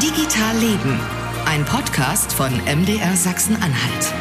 Digital Leben, ein Podcast von MDR Sachsen-Anhalt.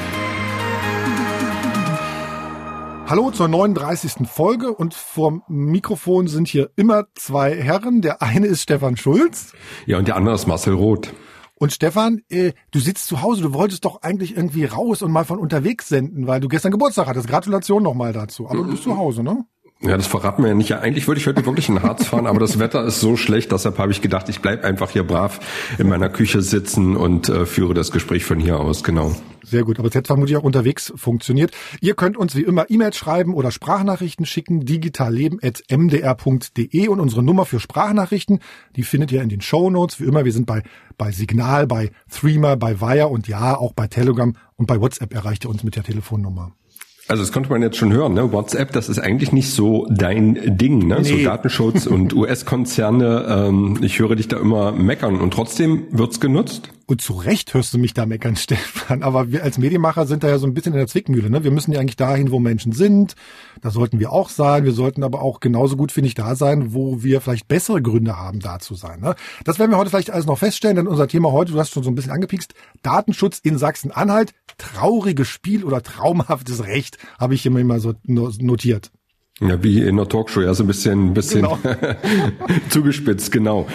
Hallo zur 39. Folge und vor Mikrofon sind hier immer zwei Herren. Der eine ist Stefan Schulz. Ja, und der andere ist Marcel Roth. Und Stefan, äh, du sitzt zu Hause, du wolltest doch eigentlich irgendwie raus und mal von unterwegs senden, weil du gestern Geburtstag hattest. Gratulation nochmal dazu. Aber du bist zu Hause, ne? Ja, das verraten wir ja nicht. Ja, eigentlich würde ich heute wirklich in Harz fahren, aber das Wetter ist so schlecht, deshalb habe ich gedacht, ich bleib einfach hier brav in meiner Küche sitzen und äh, führe das Gespräch von hier aus, genau. Sehr gut, aber es hätte vermutlich auch unterwegs funktioniert. Ihr könnt uns wie immer E-Mails schreiben oder Sprachnachrichten schicken, digitalleben.mdr.de und unsere Nummer für Sprachnachrichten, die findet ihr in den Show Notes. Wie immer, wir sind bei, bei Signal, bei Threema, bei Wire und ja, auch bei Telegram und bei WhatsApp erreicht ihr uns mit der Telefonnummer. Also das konnte man jetzt schon hören, ne? WhatsApp, das ist eigentlich nicht so dein Ding, ne? Nee. So Datenschutz und US-Konzerne, ähm, ich höre dich da immer meckern und trotzdem wird's genutzt. Und zu Recht hörst du mich da meckern, Stefan. Aber wir als Medienmacher sind da ja so ein bisschen in der Zwickmühle. Ne? Wir müssen ja eigentlich dahin, wo Menschen sind. Da sollten wir auch sein. Wir sollten aber auch genauso gut, finde ich, da sein, wo wir vielleicht bessere Gründe haben, da zu sein. Ne? Das werden wir heute vielleicht alles noch feststellen, denn unser Thema heute, du hast schon so ein bisschen angepikst, Datenschutz in Sachsen-Anhalt. Trauriges Spiel oder traumhaftes Recht, habe ich immer so notiert. Ja, wie in der Talkshow, ja, so ein bisschen, ein bisschen genau. zugespitzt, genau.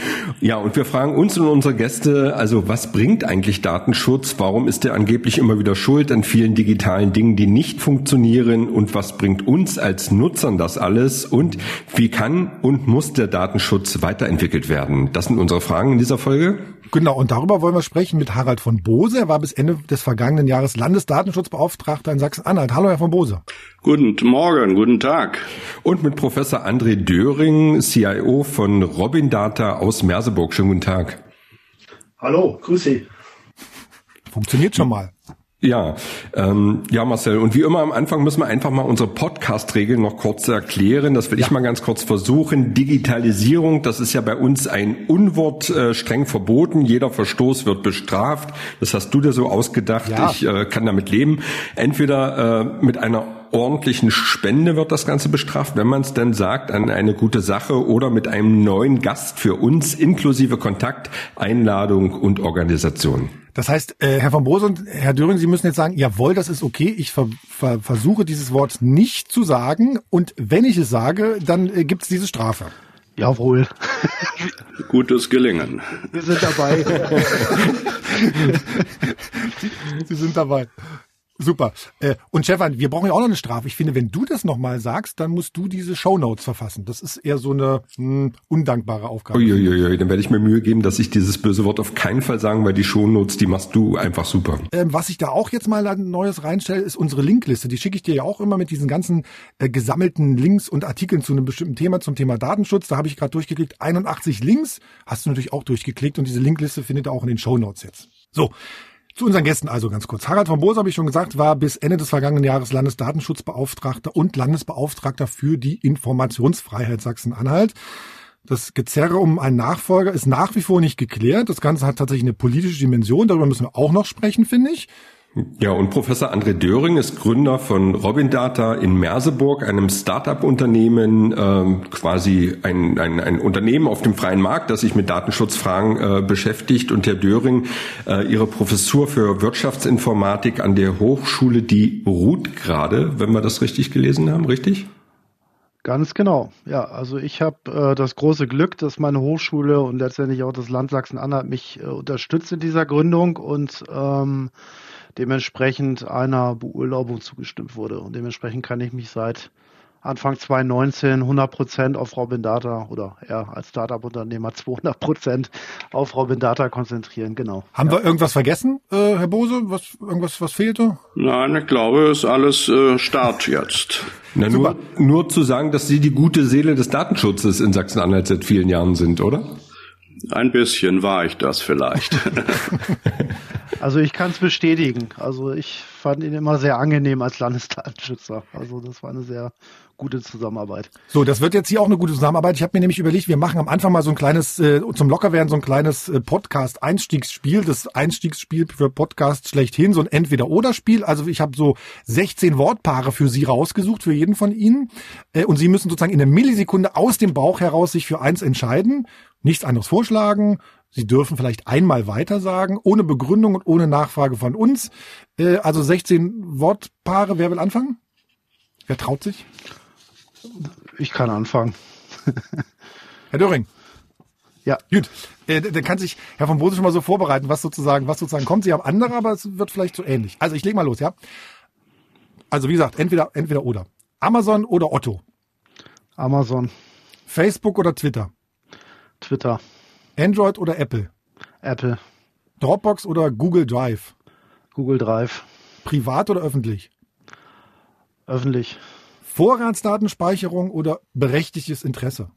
Ja, und wir fragen uns und unsere Gäste, also was bringt eigentlich Datenschutz? Warum ist er angeblich immer wieder schuld an vielen digitalen Dingen, die nicht funktionieren? Und was bringt uns als Nutzern das alles? Und wie kann und muss der Datenschutz weiterentwickelt werden? Das sind unsere Fragen in dieser Folge. Genau, und darüber wollen wir sprechen mit Harald von Bose. Er war bis Ende des vergangenen Jahres Landesdatenschutzbeauftragter in Sachsen-Anhalt. Hallo, Herr von Bose. Guten Morgen, guten Tag. Und mit Professor André Döring, CIO von Robin Data aus Merseburg. Schönen guten Tag. Hallo, grüß Sie. Funktioniert schon mal. Ja, ähm, ja, Marcel. Und wie immer am Anfang müssen wir einfach mal unsere Podcast-Regeln noch kurz erklären. Das will ja. ich mal ganz kurz versuchen. Digitalisierung, das ist ja bei uns ein Unwort, äh, streng verboten. Jeder Verstoß wird bestraft. Das hast du dir so ausgedacht. Ja. Ich äh, kann damit leben. Entweder äh, mit einer ordentlichen Spende wird das Ganze bestraft, wenn man es denn sagt, an eine gute Sache oder mit einem neuen Gast für uns inklusive Kontakt, Einladung und Organisation. Das heißt, äh, Herr von Bose und Herr Döring, Sie müssen jetzt sagen, jawohl, das ist okay. Ich ver ver versuche dieses Wort nicht zu sagen und wenn ich es sage, dann äh, gibt es diese Strafe. Jawohl. Gutes Gelingen. Wir sind dabei. Sie, Sie sind dabei. Super. Äh, und Stefan, wir brauchen ja auch noch eine Strafe. Ich finde, wenn du das nochmal sagst, dann musst du diese Shownotes verfassen. Das ist eher so eine mh, hm, undankbare Aufgabe. Uiuiui, dann werde ich mir Mühe geben, dass ich dieses böse Wort auf keinen Fall sagen, weil die Shownotes, die machst du einfach super. Ähm, was ich da auch jetzt mal ein Neues reinstelle, ist unsere Linkliste. Die schicke ich dir ja auch immer mit diesen ganzen äh, gesammelten Links und Artikeln zu einem bestimmten Thema, zum Thema Datenschutz. Da habe ich gerade durchgeklickt. 81 Links hast du natürlich auch durchgeklickt und diese Linkliste findet ihr auch in den Shownotes jetzt. So, zu unseren Gästen also ganz kurz. Harald von Boos, habe ich schon gesagt, war bis Ende des vergangenen Jahres Landesdatenschutzbeauftragter und Landesbeauftragter für die Informationsfreiheit Sachsen-Anhalt. Das Gezerre um einen Nachfolger ist nach wie vor nicht geklärt. Das Ganze hat tatsächlich eine politische Dimension. Darüber müssen wir auch noch sprechen, finde ich. Ja, und Professor André Döring ist Gründer von Robin Data in Merseburg, einem Start-up-Unternehmen, ähm, quasi ein, ein, ein Unternehmen auf dem freien Markt, das sich mit Datenschutzfragen äh, beschäftigt. Und Herr Döring, äh, Ihre Professur für Wirtschaftsinformatik an der Hochschule, die ruht gerade, wenn wir das richtig gelesen haben, richtig? Ganz genau. Ja, also ich habe äh, das große Glück, dass meine Hochschule und letztendlich auch das Land Sachsen-Anhalt mich äh, unterstützt in dieser Gründung und ähm, dementsprechend einer Beurlaubung zugestimmt wurde. Und dementsprechend kann ich mich seit Anfang 2019 100 Prozent auf Robin Data oder er als Startup-Unternehmer 200 Prozent auf Robin Data konzentrieren. Genau. Haben ja. wir irgendwas vergessen, äh, Herr Bose? Was irgendwas was fehlte? Nein, ich glaube, es ist alles äh, Start jetzt. Na, nur, nur zu sagen, dass Sie die gute Seele des Datenschutzes in Sachsen-Anhalt seit vielen Jahren sind, oder? Ein bisschen war ich das vielleicht. also ich kann es bestätigen. Also ich fand ihn immer sehr angenehm als Landesdatenschützer. Also das war eine sehr gute Zusammenarbeit. So, das wird jetzt hier auch eine gute Zusammenarbeit. Ich habe mir nämlich überlegt, wir machen am Anfang mal so ein kleines, äh, zum Lockerwerden, so ein kleines äh, Podcast-Einstiegsspiel, das Einstiegsspiel für Podcast schlechthin, so ein Entweder-Oder-Spiel. Also ich habe so 16 Wortpaare für Sie rausgesucht, für jeden von Ihnen. Äh, und Sie müssen sozusagen in einer Millisekunde aus dem Bauch heraus sich für eins entscheiden nichts anderes vorschlagen, Sie dürfen vielleicht einmal weitersagen, ohne Begründung und ohne Nachfrage von uns. Äh, also 16 Wortpaare. Wer will anfangen? Wer traut sich? Ich kann anfangen. Herr Döring. Ja. Gut. Äh, dann kann sich Herr von Bose schon mal so vorbereiten, was sozusagen, was sozusagen kommt. Sie haben andere, aber es wird vielleicht so ähnlich. Also ich leg mal los, ja. Also wie gesagt, entweder, entweder oder. Amazon oder Otto. Amazon, Facebook oder Twitter. Twitter, Android oder Apple. Apple, Dropbox oder Google Drive. Google Drive, Privat oder öffentlich. öffentlich, Vorratsdatenspeicherung oder berechtigtes Interesse.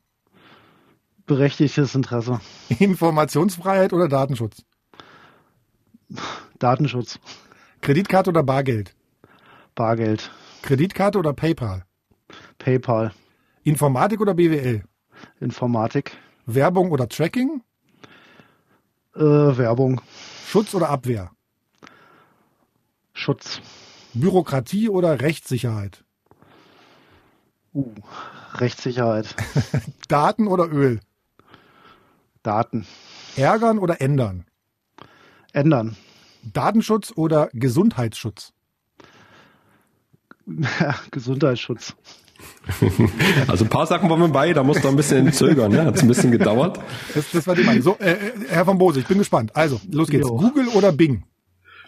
berechtigtes Interesse, Informationsfreiheit oder Datenschutz. Datenschutz, Kreditkarte oder Bargeld. Bargeld, Kreditkarte oder PayPal. PayPal, Informatik oder BWL. Informatik, Werbung oder Tracking. äh, Werbung, Schutz oder Abwehr. Schutz, Bürokratie oder Rechtssicherheit. Uh, Rechtssicherheit, Daten oder Öl. Daten, Ärgern oder ändern. ändern, Datenschutz oder Gesundheitsschutz. Gesundheitsschutz, Also ein paar Sachen waren wir bei, da musst du ein bisschen zögern, ne? Hat ein bisschen gedauert. Das, das war die Meinung. So, äh, äh, Herr von Bose, ich bin gespannt. Also, los geht's. Jo. Google oder Bing?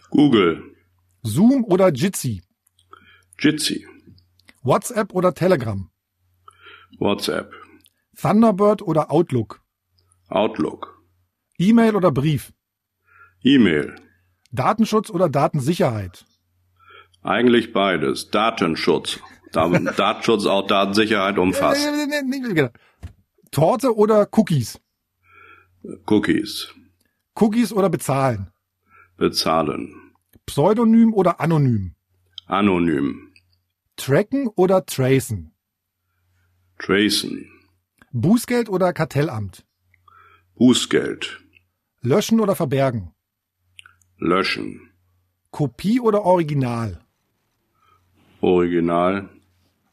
Google, Zoom oder Jitsi? Jitsi, WhatsApp oder Telegram? WhatsApp, Thunderbird oder Outlook? Outlook, E-Mail oder Brief? E-Mail. Datenschutz oder Datensicherheit? Eigentlich beides. Datenschutz. Da- Datenschutz auch Datensicherheit umfasst. Torte oder Cookies? Cookies. Cookies oder bezahlen? Bezahlen. Pseudonym oder anonym? Anonym. Tracken oder tracen? Tracen. Bußgeld oder Kartellamt? Bußgeld. Löschen oder verbergen? Löschen. Kopie oder Original? Original.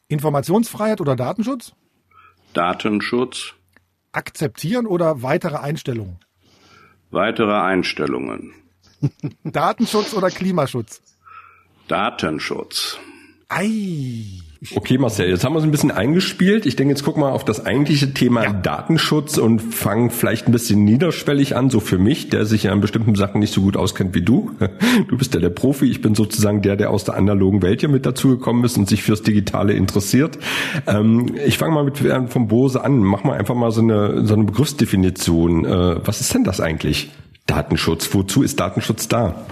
Informationsfreiheit oder Datenschutz? Datenschutz. Akzeptieren oder weitere Einstellungen? Weitere Einstellungen. Datenschutz oder Klimaschutz? Datenschutz. Ei. Okay, Marcel, jetzt haben wir es ein bisschen eingespielt. Ich denke, jetzt gucken wir auf das eigentliche Thema Datenschutz und fangen vielleicht ein bisschen niederschwellig an, so für mich, der sich ja in bestimmten Sachen nicht so gut auskennt wie du. Du bist ja der Profi, ich bin sozusagen der, der aus der analogen Welt hier mit dazugekommen ist und sich fürs Digitale interessiert. Ähm, ich fange mal mit Herrn von Bose an. Mach mal einfach mal so eine, so eine Begriffsdefinition. Äh, was ist denn das eigentlich? Datenschutz. Wozu ist Datenschutz da?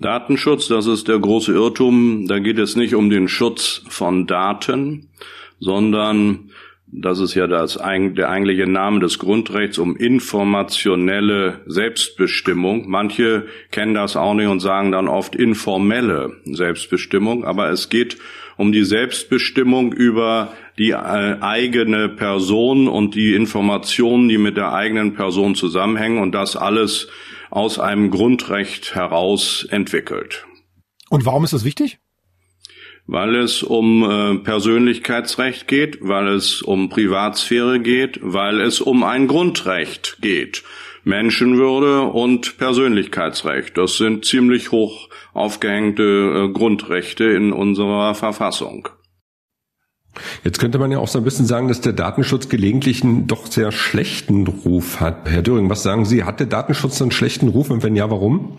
Datenschutz, das ist der große Irrtum. Da geht es nicht um den Schutz von Daten, sondern das ist ja das, der eigentliche Name des Grundrechts um informationelle Selbstbestimmung. Manche kennen das auch nicht und sagen dann oft informelle Selbstbestimmung, aber es geht um die Selbstbestimmung über die äh, eigene Person und die Informationen, die mit der eigenen Person zusammenhängen und das alles aus einem Grundrecht heraus entwickelt. Und warum ist das wichtig? Weil es um äh, Persönlichkeitsrecht geht, weil es um Privatsphäre geht, weil es um ein Grundrecht geht. Menschenwürde und Persönlichkeitsrecht, das sind ziemlich hoch aufgehängte äh, Grundrechte in unserer Verfassung. Jetzt könnte man ja auch so ein bisschen sagen, dass der Datenschutz gelegentlich einen doch sehr schlechten Ruf hat. Herr Döring, was sagen Sie? Hat der Datenschutz einen schlechten Ruf und wenn ja, warum?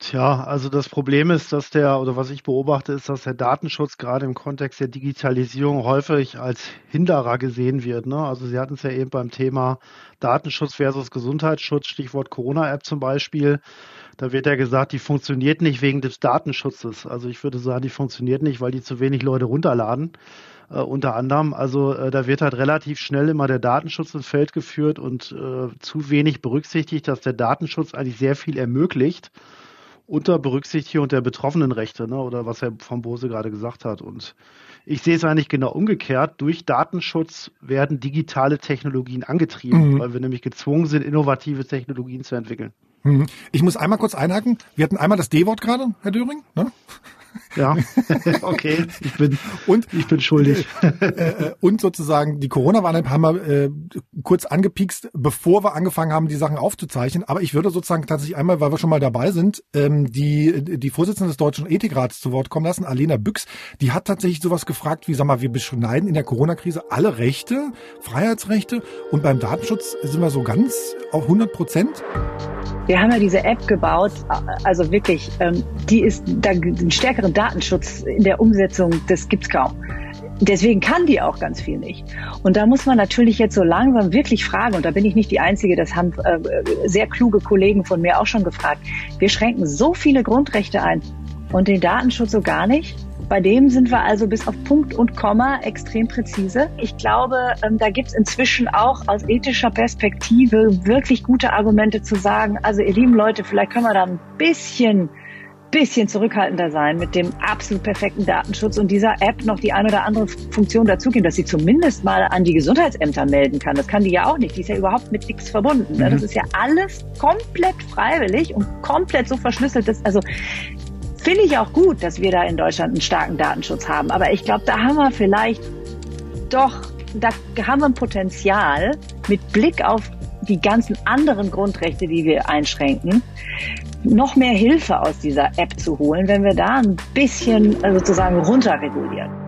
Tja, also das Problem ist, dass der, oder was ich beobachte, ist, dass der Datenschutz gerade im Kontext der Digitalisierung häufig als Hinderer gesehen wird. Ne? Also Sie hatten es ja eben beim Thema Datenschutz versus Gesundheitsschutz, Stichwort Corona-App zum Beispiel. Da wird ja gesagt, die funktioniert nicht wegen des Datenschutzes. Also ich würde sagen, die funktioniert nicht, weil die zu wenig Leute runterladen. Äh, unter anderem, also äh, da wird halt relativ schnell immer der Datenschutz ins Feld geführt und äh, zu wenig berücksichtigt, dass der Datenschutz eigentlich sehr viel ermöglicht unter Berücksichtigung der Betroffenenrechte, ne, oder was Herr von Bose gerade gesagt hat. Und ich sehe es eigentlich genau umgekehrt. Durch Datenschutz werden digitale Technologien angetrieben, Mhm. weil wir nämlich gezwungen sind, innovative Technologien zu entwickeln. Hm. Ich muss einmal kurz einhaken. Wir hatten einmal das D-Wort gerade, Herr Döring. Ne? Ja, okay, ich bin und ich bin schuldig. Äh, äh, und sozusagen die Corona-Warn-App haben wir äh, kurz angepiekst, bevor wir angefangen haben, die Sachen aufzuzeichnen. Aber ich würde sozusagen tatsächlich einmal, weil wir schon mal dabei sind, ähm, die die Vorsitzende des Deutschen Ethikrats zu Wort kommen lassen, Alena Büchs. Die hat tatsächlich sowas gefragt wie, sag mal, wir beschneiden in der Corona-Krise alle Rechte, Freiheitsrechte und beim Datenschutz sind wir so ganz auf 100 Prozent. Wir haben ja diese App gebaut, also wirklich, ähm, die ist, da einen stärkeren Datenschutz in der Umsetzung, das gibt's kaum. Deswegen kann die auch ganz viel nicht. Und da muss man natürlich jetzt so langsam wirklich fragen, und da bin ich nicht die Einzige, das haben äh, sehr kluge Kollegen von mir auch schon gefragt. Wir schränken so viele Grundrechte ein und den Datenschutz so gar nicht. Bei dem sind wir also bis auf Punkt und Komma extrem präzise. Ich glaube, ähm, da gibt es inzwischen auch aus ethischer Perspektive wirklich gute Argumente zu sagen, also ihr lieben Leute, vielleicht können wir da ein bisschen bisschen zurückhaltender sein mit dem absolut perfekten Datenschutz und dieser App noch die ein oder andere Funktion dazugeben, dass sie zumindest mal an die Gesundheitsämter melden kann. Das kann die ja auch nicht. Die ist ja überhaupt mit nichts verbunden. Mhm. Das ist ja alles komplett freiwillig und komplett so verschlüsselt. Dass, also Finde ich auch gut, dass wir da in Deutschland einen starken Datenschutz haben. Aber ich glaube, da haben wir vielleicht doch, da haben wir ein Potenzial mit Blick auf die ganzen anderen Grundrechte, die wir einschränken, noch mehr Hilfe aus dieser App zu holen, wenn wir da ein bisschen äh, sozusagen runterregulieren.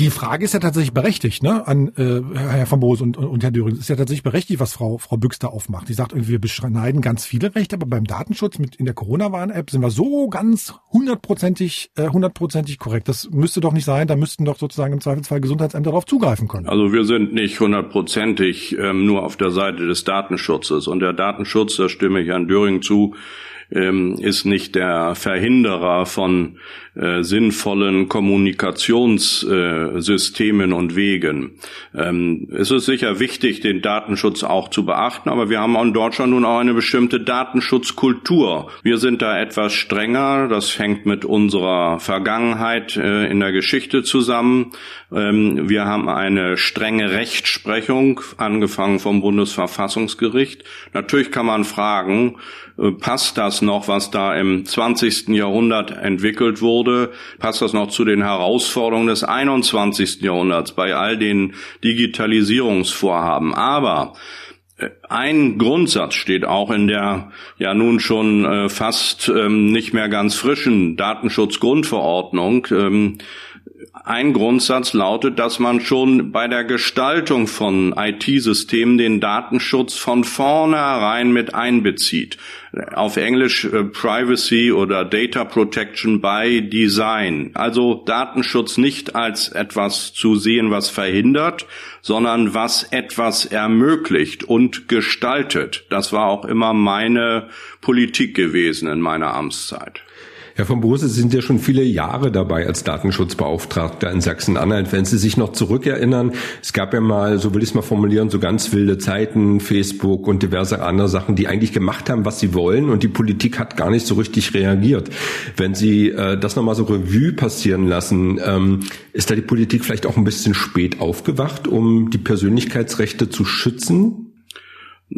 Die Frage ist ja tatsächlich berechtigt, ne, an äh, Herr von Boos und, und Herr Döring. Ist ja tatsächlich berechtigt, was Frau Frau Büchs aufmacht. Die sagt irgendwie, wir beschneiden ganz viele Rechte, aber beim Datenschutz mit in der Corona-Warn-App sind wir so ganz hundertprozentig äh, hundertprozentig korrekt. Das müsste doch nicht sein. Da müssten doch sozusagen im Zweifelsfall Gesundheitsämter darauf zugreifen können. Also wir sind nicht hundertprozentig ähm, nur auf der Seite des Datenschutzes und der Datenschutz, da stimme ich Herrn Döring zu, ähm, ist nicht der Verhinderer von äh, sinnvollen Kommunikationssystemen äh, und Wegen. Ähm, es ist sicher wichtig, den Datenschutz auch zu beachten, aber wir haben in Deutschland nun auch eine bestimmte Datenschutzkultur. Wir sind da etwas strenger, das hängt mit unserer Vergangenheit äh, in der Geschichte zusammen. Ähm, wir haben eine strenge Rechtsprechung, angefangen vom Bundesverfassungsgericht. Natürlich kann man fragen, passt das noch, was da im 20. Jahrhundert entwickelt wurde? Passt das noch zu den Herausforderungen des 21. Jahrhunderts bei all den Digitalisierungsvorhaben? Aber äh, ein Grundsatz steht auch in der ja nun schon äh, fast ähm, nicht mehr ganz frischen Datenschutzgrundverordnung. Ähm, ein Grundsatz lautet, dass man schon bei der Gestaltung von IT-Systemen den Datenschutz von vornherein mit einbezieht. Auf Englisch äh, Privacy oder Data Protection by Design. Also Datenschutz nicht als etwas zu sehen, was verhindert, sondern was etwas ermöglicht und gestaltet. Das war auch immer meine Politik gewesen in meiner Amtszeit. Herr von Bose, Sie sind ja schon viele Jahre dabei als Datenschutzbeauftragter in Sachsen-Anhalt. Wenn Sie sich noch zurückerinnern, es gab ja mal, so will ich es mal formulieren, so ganz wilde Zeiten, Facebook und diverse andere Sachen, die eigentlich gemacht haben, was sie wollen und die Politik hat gar nicht so richtig reagiert. Wenn Sie äh, das nochmal so Revue passieren lassen, ähm, ist da die Politik vielleicht auch ein bisschen spät aufgewacht, um die Persönlichkeitsrechte zu schützen?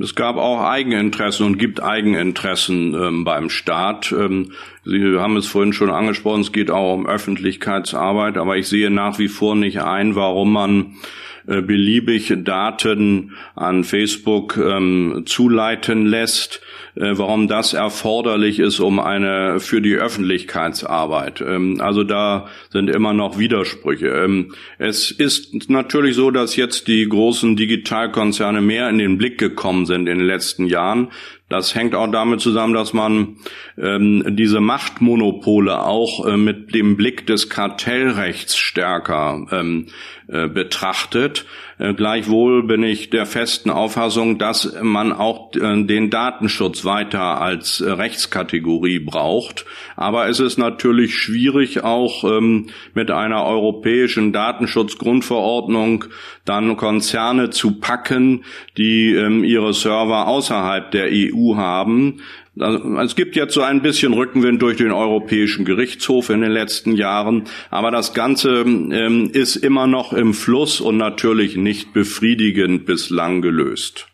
Es gab auch Eigeninteressen und gibt Eigeninteressen ähm, beim Staat. Ähm, Sie haben es vorhin schon angesprochen, es geht auch um Öffentlichkeitsarbeit, aber ich sehe nach wie vor nicht ein, warum man beliebig Daten an Facebook ähm, zuleiten lässt äh, warum das erforderlich ist, um eine für die Öffentlichkeitsarbeit. Ähm, also da sind immer noch Widersprüche. Ähm, es ist natürlich so, dass jetzt die großen Digitalkonzerne mehr in den Blick gekommen sind in den letzten Jahren. Das hängt auch damit zusammen, dass man ähm, diese Machtmonopole auch äh, mit dem Blick des Kartellrechts stärker ähm, äh, betrachtet. Äh, gleichwohl bin ich der festen Auffassung, dass man auch äh, den Datenschutz weiter als äh, Rechtskategorie braucht. Aber es ist natürlich schwierig, auch ähm, mit einer europäischen Datenschutzgrundverordnung dann Konzerne zu packen, die ähm, ihre Server außerhalb der EU haben. Es gibt jetzt so ein bisschen Rückenwind durch den Europäischen Gerichtshof in den letzten Jahren, aber das Ganze ähm, ist immer noch im Fluss und natürlich nicht befriedigend bislang gelöst.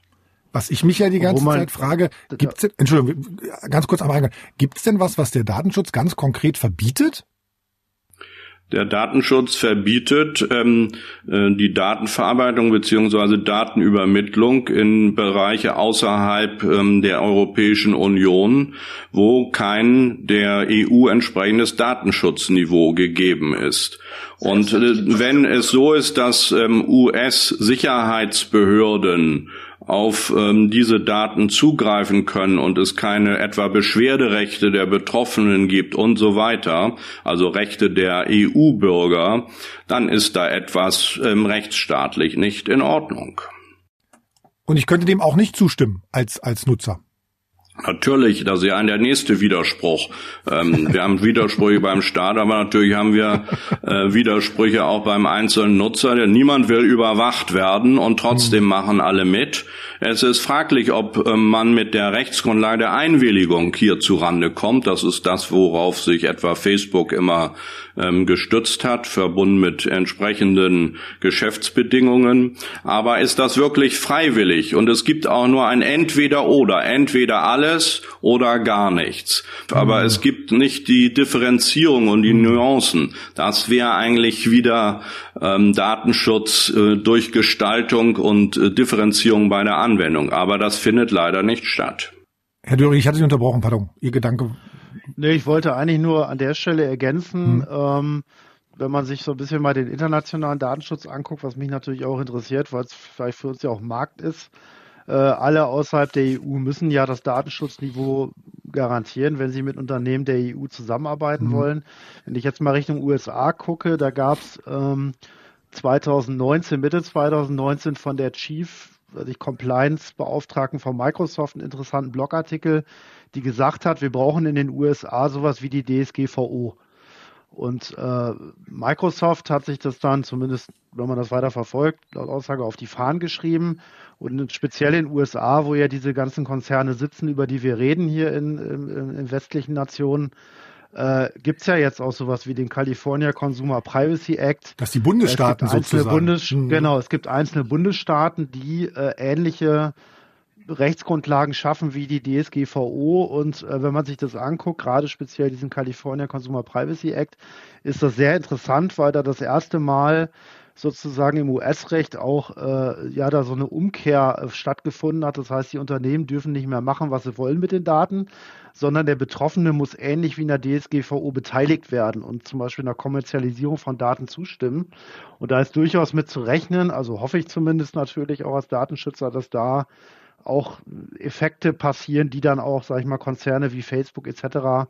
Was ich mich ja die ganze Zeit frage, gibt's denn, Entschuldigung, ganz kurz am Eingang, gibt's denn was, was der Datenschutz ganz konkret verbietet? Der Datenschutz verbietet ähm, äh, die Datenverarbeitung beziehungsweise Datenübermittlung in Bereiche außerhalb ähm, der Europäischen Union, wo kein der EU entsprechendes Datenschutzniveau gegeben ist. Und äh, wenn es so ist, dass ähm, US-Sicherheitsbehörden auf ähm, diese Daten zugreifen können und es keine etwa Beschwerderechte der Betroffenen gibt und so weiter, also Rechte der EU-Bürger, dann ist da etwas ähm, rechtsstaatlich nicht in Ordnung. Und ich könnte dem auch nicht zustimmen als, als Nutzer. Natürlich, das ist ja der nächste Widerspruch. Ähm, wir haben Widersprüche beim Staat, aber natürlich haben wir äh, Widersprüche auch beim einzelnen Nutzer. Denn niemand will überwacht werden und trotzdem mhm. machen alle mit. Es ist fraglich, ob äh, man mit der Rechtsgrundlage der Einwilligung hier zu Rande kommt. Das ist das, worauf sich etwa Facebook immer ähm, gestützt hat, verbunden mit entsprechenden Geschäftsbedingungen. Aber ist das wirklich freiwillig? Und es gibt auch nur ein Entweder-Oder. Entweder alles oder gar nichts. Aber es gibt nicht die Differenzierung und die Nuancen. Das wäre eigentlich wieder ähm, Datenschutz äh, durch Gestaltung und äh, Differenzierung bei der Anwendung. Aber das findet leider nicht statt. Herr Döring, ich hatte Sie unterbrochen, pardon. Ihr Gedanke Nee, ich wollte eigentlich nur an der Stelle ergänzen, hm. ähm, wenn man sich so ein bisschen mal den internationalen Datenschutz anguckt, was mich natürlich auch interessiert, weil es vielleicht für uns ja auch Markt ist. Äh, alle außerhalb der EU müssen ja das Datenschutzniveau garantieren, wenn sie mit Unternehmen der EU zusammenarbeiten mhm. wollen. Wenn ich jetzt mal Richtung USA gucke, da gab es ähm, 2019, Mitte 2019 von der Chief also Compliance-Beauftragten von Microsoft einen interessanten Blogartikel, die gesagt hat, wir brauchen in den USA sowas wie die DSGVO. Und äh, Microsoft hat sich das dann zumindest, wenn man das weiter verfolgt, laut Aussage auf die Fahnen geschrieben. Und speziell in den USA, wo ja diese ganzen Konzerne sitzen, über die wir reden hier in, in, in westlichen Nationen, äh, gibt es ja jetzt auch sowas wie den California Consumer Privacy Act. Dass die Bundesstaaten sozusagen. Bundes mhm. Genau, es gibt einzelne Bundesstaaten, die äh, ähnliche Rechtsgrundlagen schaffen wie die DSGVO. Und äh, wenn man sich das anguckt, gerade speziell diesen California Consumer Privacy Act, ist das sehr interessant, weil da das erste Mal sozusagen im US-Recht auch äh, ja da so eine Umkehr äh, stattgefunden hat. Das heißt, die Unternehmen dürfen nicht mehr machen, was sie wollen mit den Daten, sondern der Betroffene muss ähnlich wie in der DSGVO beteiligt werden und zum Beispiel in der Kommerzialisierung von Daten zustimmen. Und da ist durchaus mit zu rechnen, also hoffe ich zumindest natürlich auch als Datenschützer, dass da auch Effekte passieren, die dann auch, sage ich mal, Konzerne wie Facebook etc.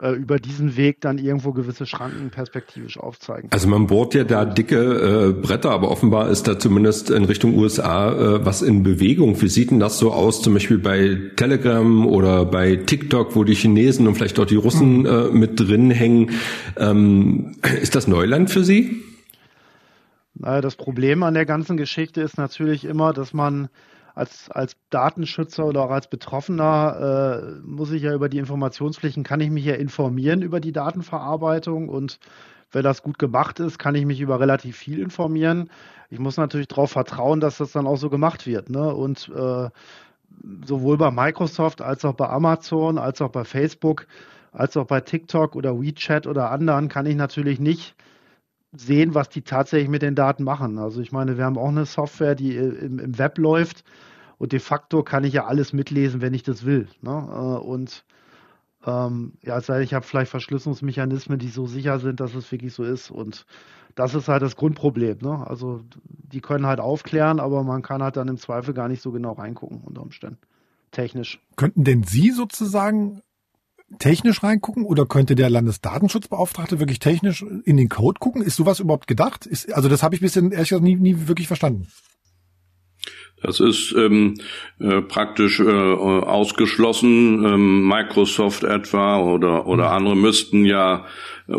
Äh, über diesen Weg dann irgendwo gewisse Schranken perspektivisch aufzeigen. Also man bohrt ja da dicke äh, Bretter, aber offenbar ist da zumindest in Richtung USA äh, was in Bewegung. Wie sieht denn das so aus, zum Beispiel bei Telegram oder bei TikTok, wo die Chinesen und vielleicht auch die Russen äh, mit drin hängen? Ähm, ist das Neuland für Sie? Naja, das Problem an der ganzen Geschichte ist natürlich immer, dass man als, als Datenschützer oder auch als Betroffener äh, muss ich ja über die Informationspflichten, kann ich mich ja informieren über die Datenverarbeitung und wenn das gut gemacht ist, kann ich mich über relativ viel informieren. Ich muss natürlich darauf vertrauen, dass das dann auch so gemacht wird. Ne? Und äh, sowohl bei Microsoft als auch bei Amazon, als auch bei Facebook, als auch bei TikTok oder WeChat oder anderen kann ich natürlich nicht sehen, was die tatsächlich mit den Daten machen. Also ich meine, wir haben auch eine Software, die im, im Web läuft und de facto kann ich ja alles mitlesen, wenn ich das will. Ne? Äh, und ähm, ja, es sei denn, ich habe vielleicht Verschlüsselungsmechanismen, die so sicher sind, dass es wirklich so ist. Und das ist halt das Grundproblem. Ne? Also die können halt aufklären, aber man kann halt dann im Zweifel gar nicht so genau reingucken unter Umständen. Technisch. Könnten denn Sie sozusagen technisch reingucken oder könnte der Landesdatenschutzbeauftragte wirklich technisch in den Code gucken? Ist sowas überhaupt gedacht? Ist, also das habe ich bisher ehrlich gesagt nie, nie wirklich verstanden. Das ist ähm, äh, praktisch äh, ausgeschlossen. Ähm, Microsoft etwa oder oder mhm. andere müssten ja äh,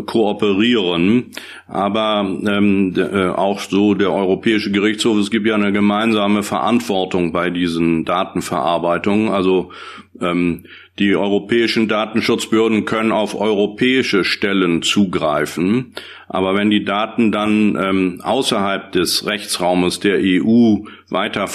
kooperieren. Aber ähm, äh, auch so der Europäische Gerichtshof, es gibt ja eine gemeinsame Verantwortung bei diesen Datenverarbeitungen. Also Ähm, die europäischen Datenschutzbehörden können auf europäische Stellen zugreifen, aber wenn die Daten dann ähm, außerhalb des Rechtsraumes der EU weiter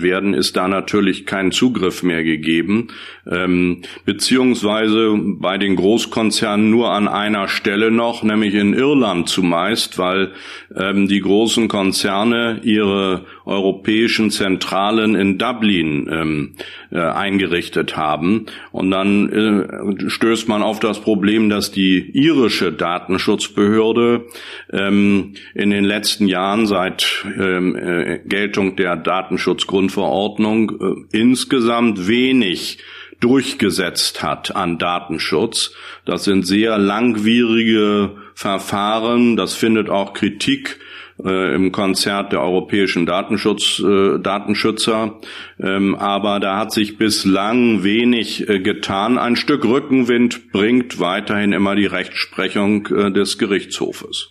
werden, ist da natürlich kein Zugriff mehr gegeben, ähm, beziehungsweise bei den Großkonzernen nur an einer Stelle noch, nämlich in Irland zumeist, weil ähm, die großen Konzerne ihre europäischen Zentralen in Dublin ähm, äh, eingerichtet haben. Und dann äh, stößt man auf das Problem, dass die irische Datenschutzbehörde ähm, in den letzten Jahren seit ähm, äh, Geltung der Datenschutzgrundverordnung äh, insgesamt wenig durchgesetzt hat an Datenschutz. Das sind sehr langwierige Verfahren. Das findet auch Kritik äh, im Konzert der europäischen Datenschutz, äh, Datenschützer. Ähm, aber da hat sich bislang wenig äh, getan. Ein Stück Rückenwind bringt weiterhin immer die Rechtsprechung äh, des Gerichtshofes.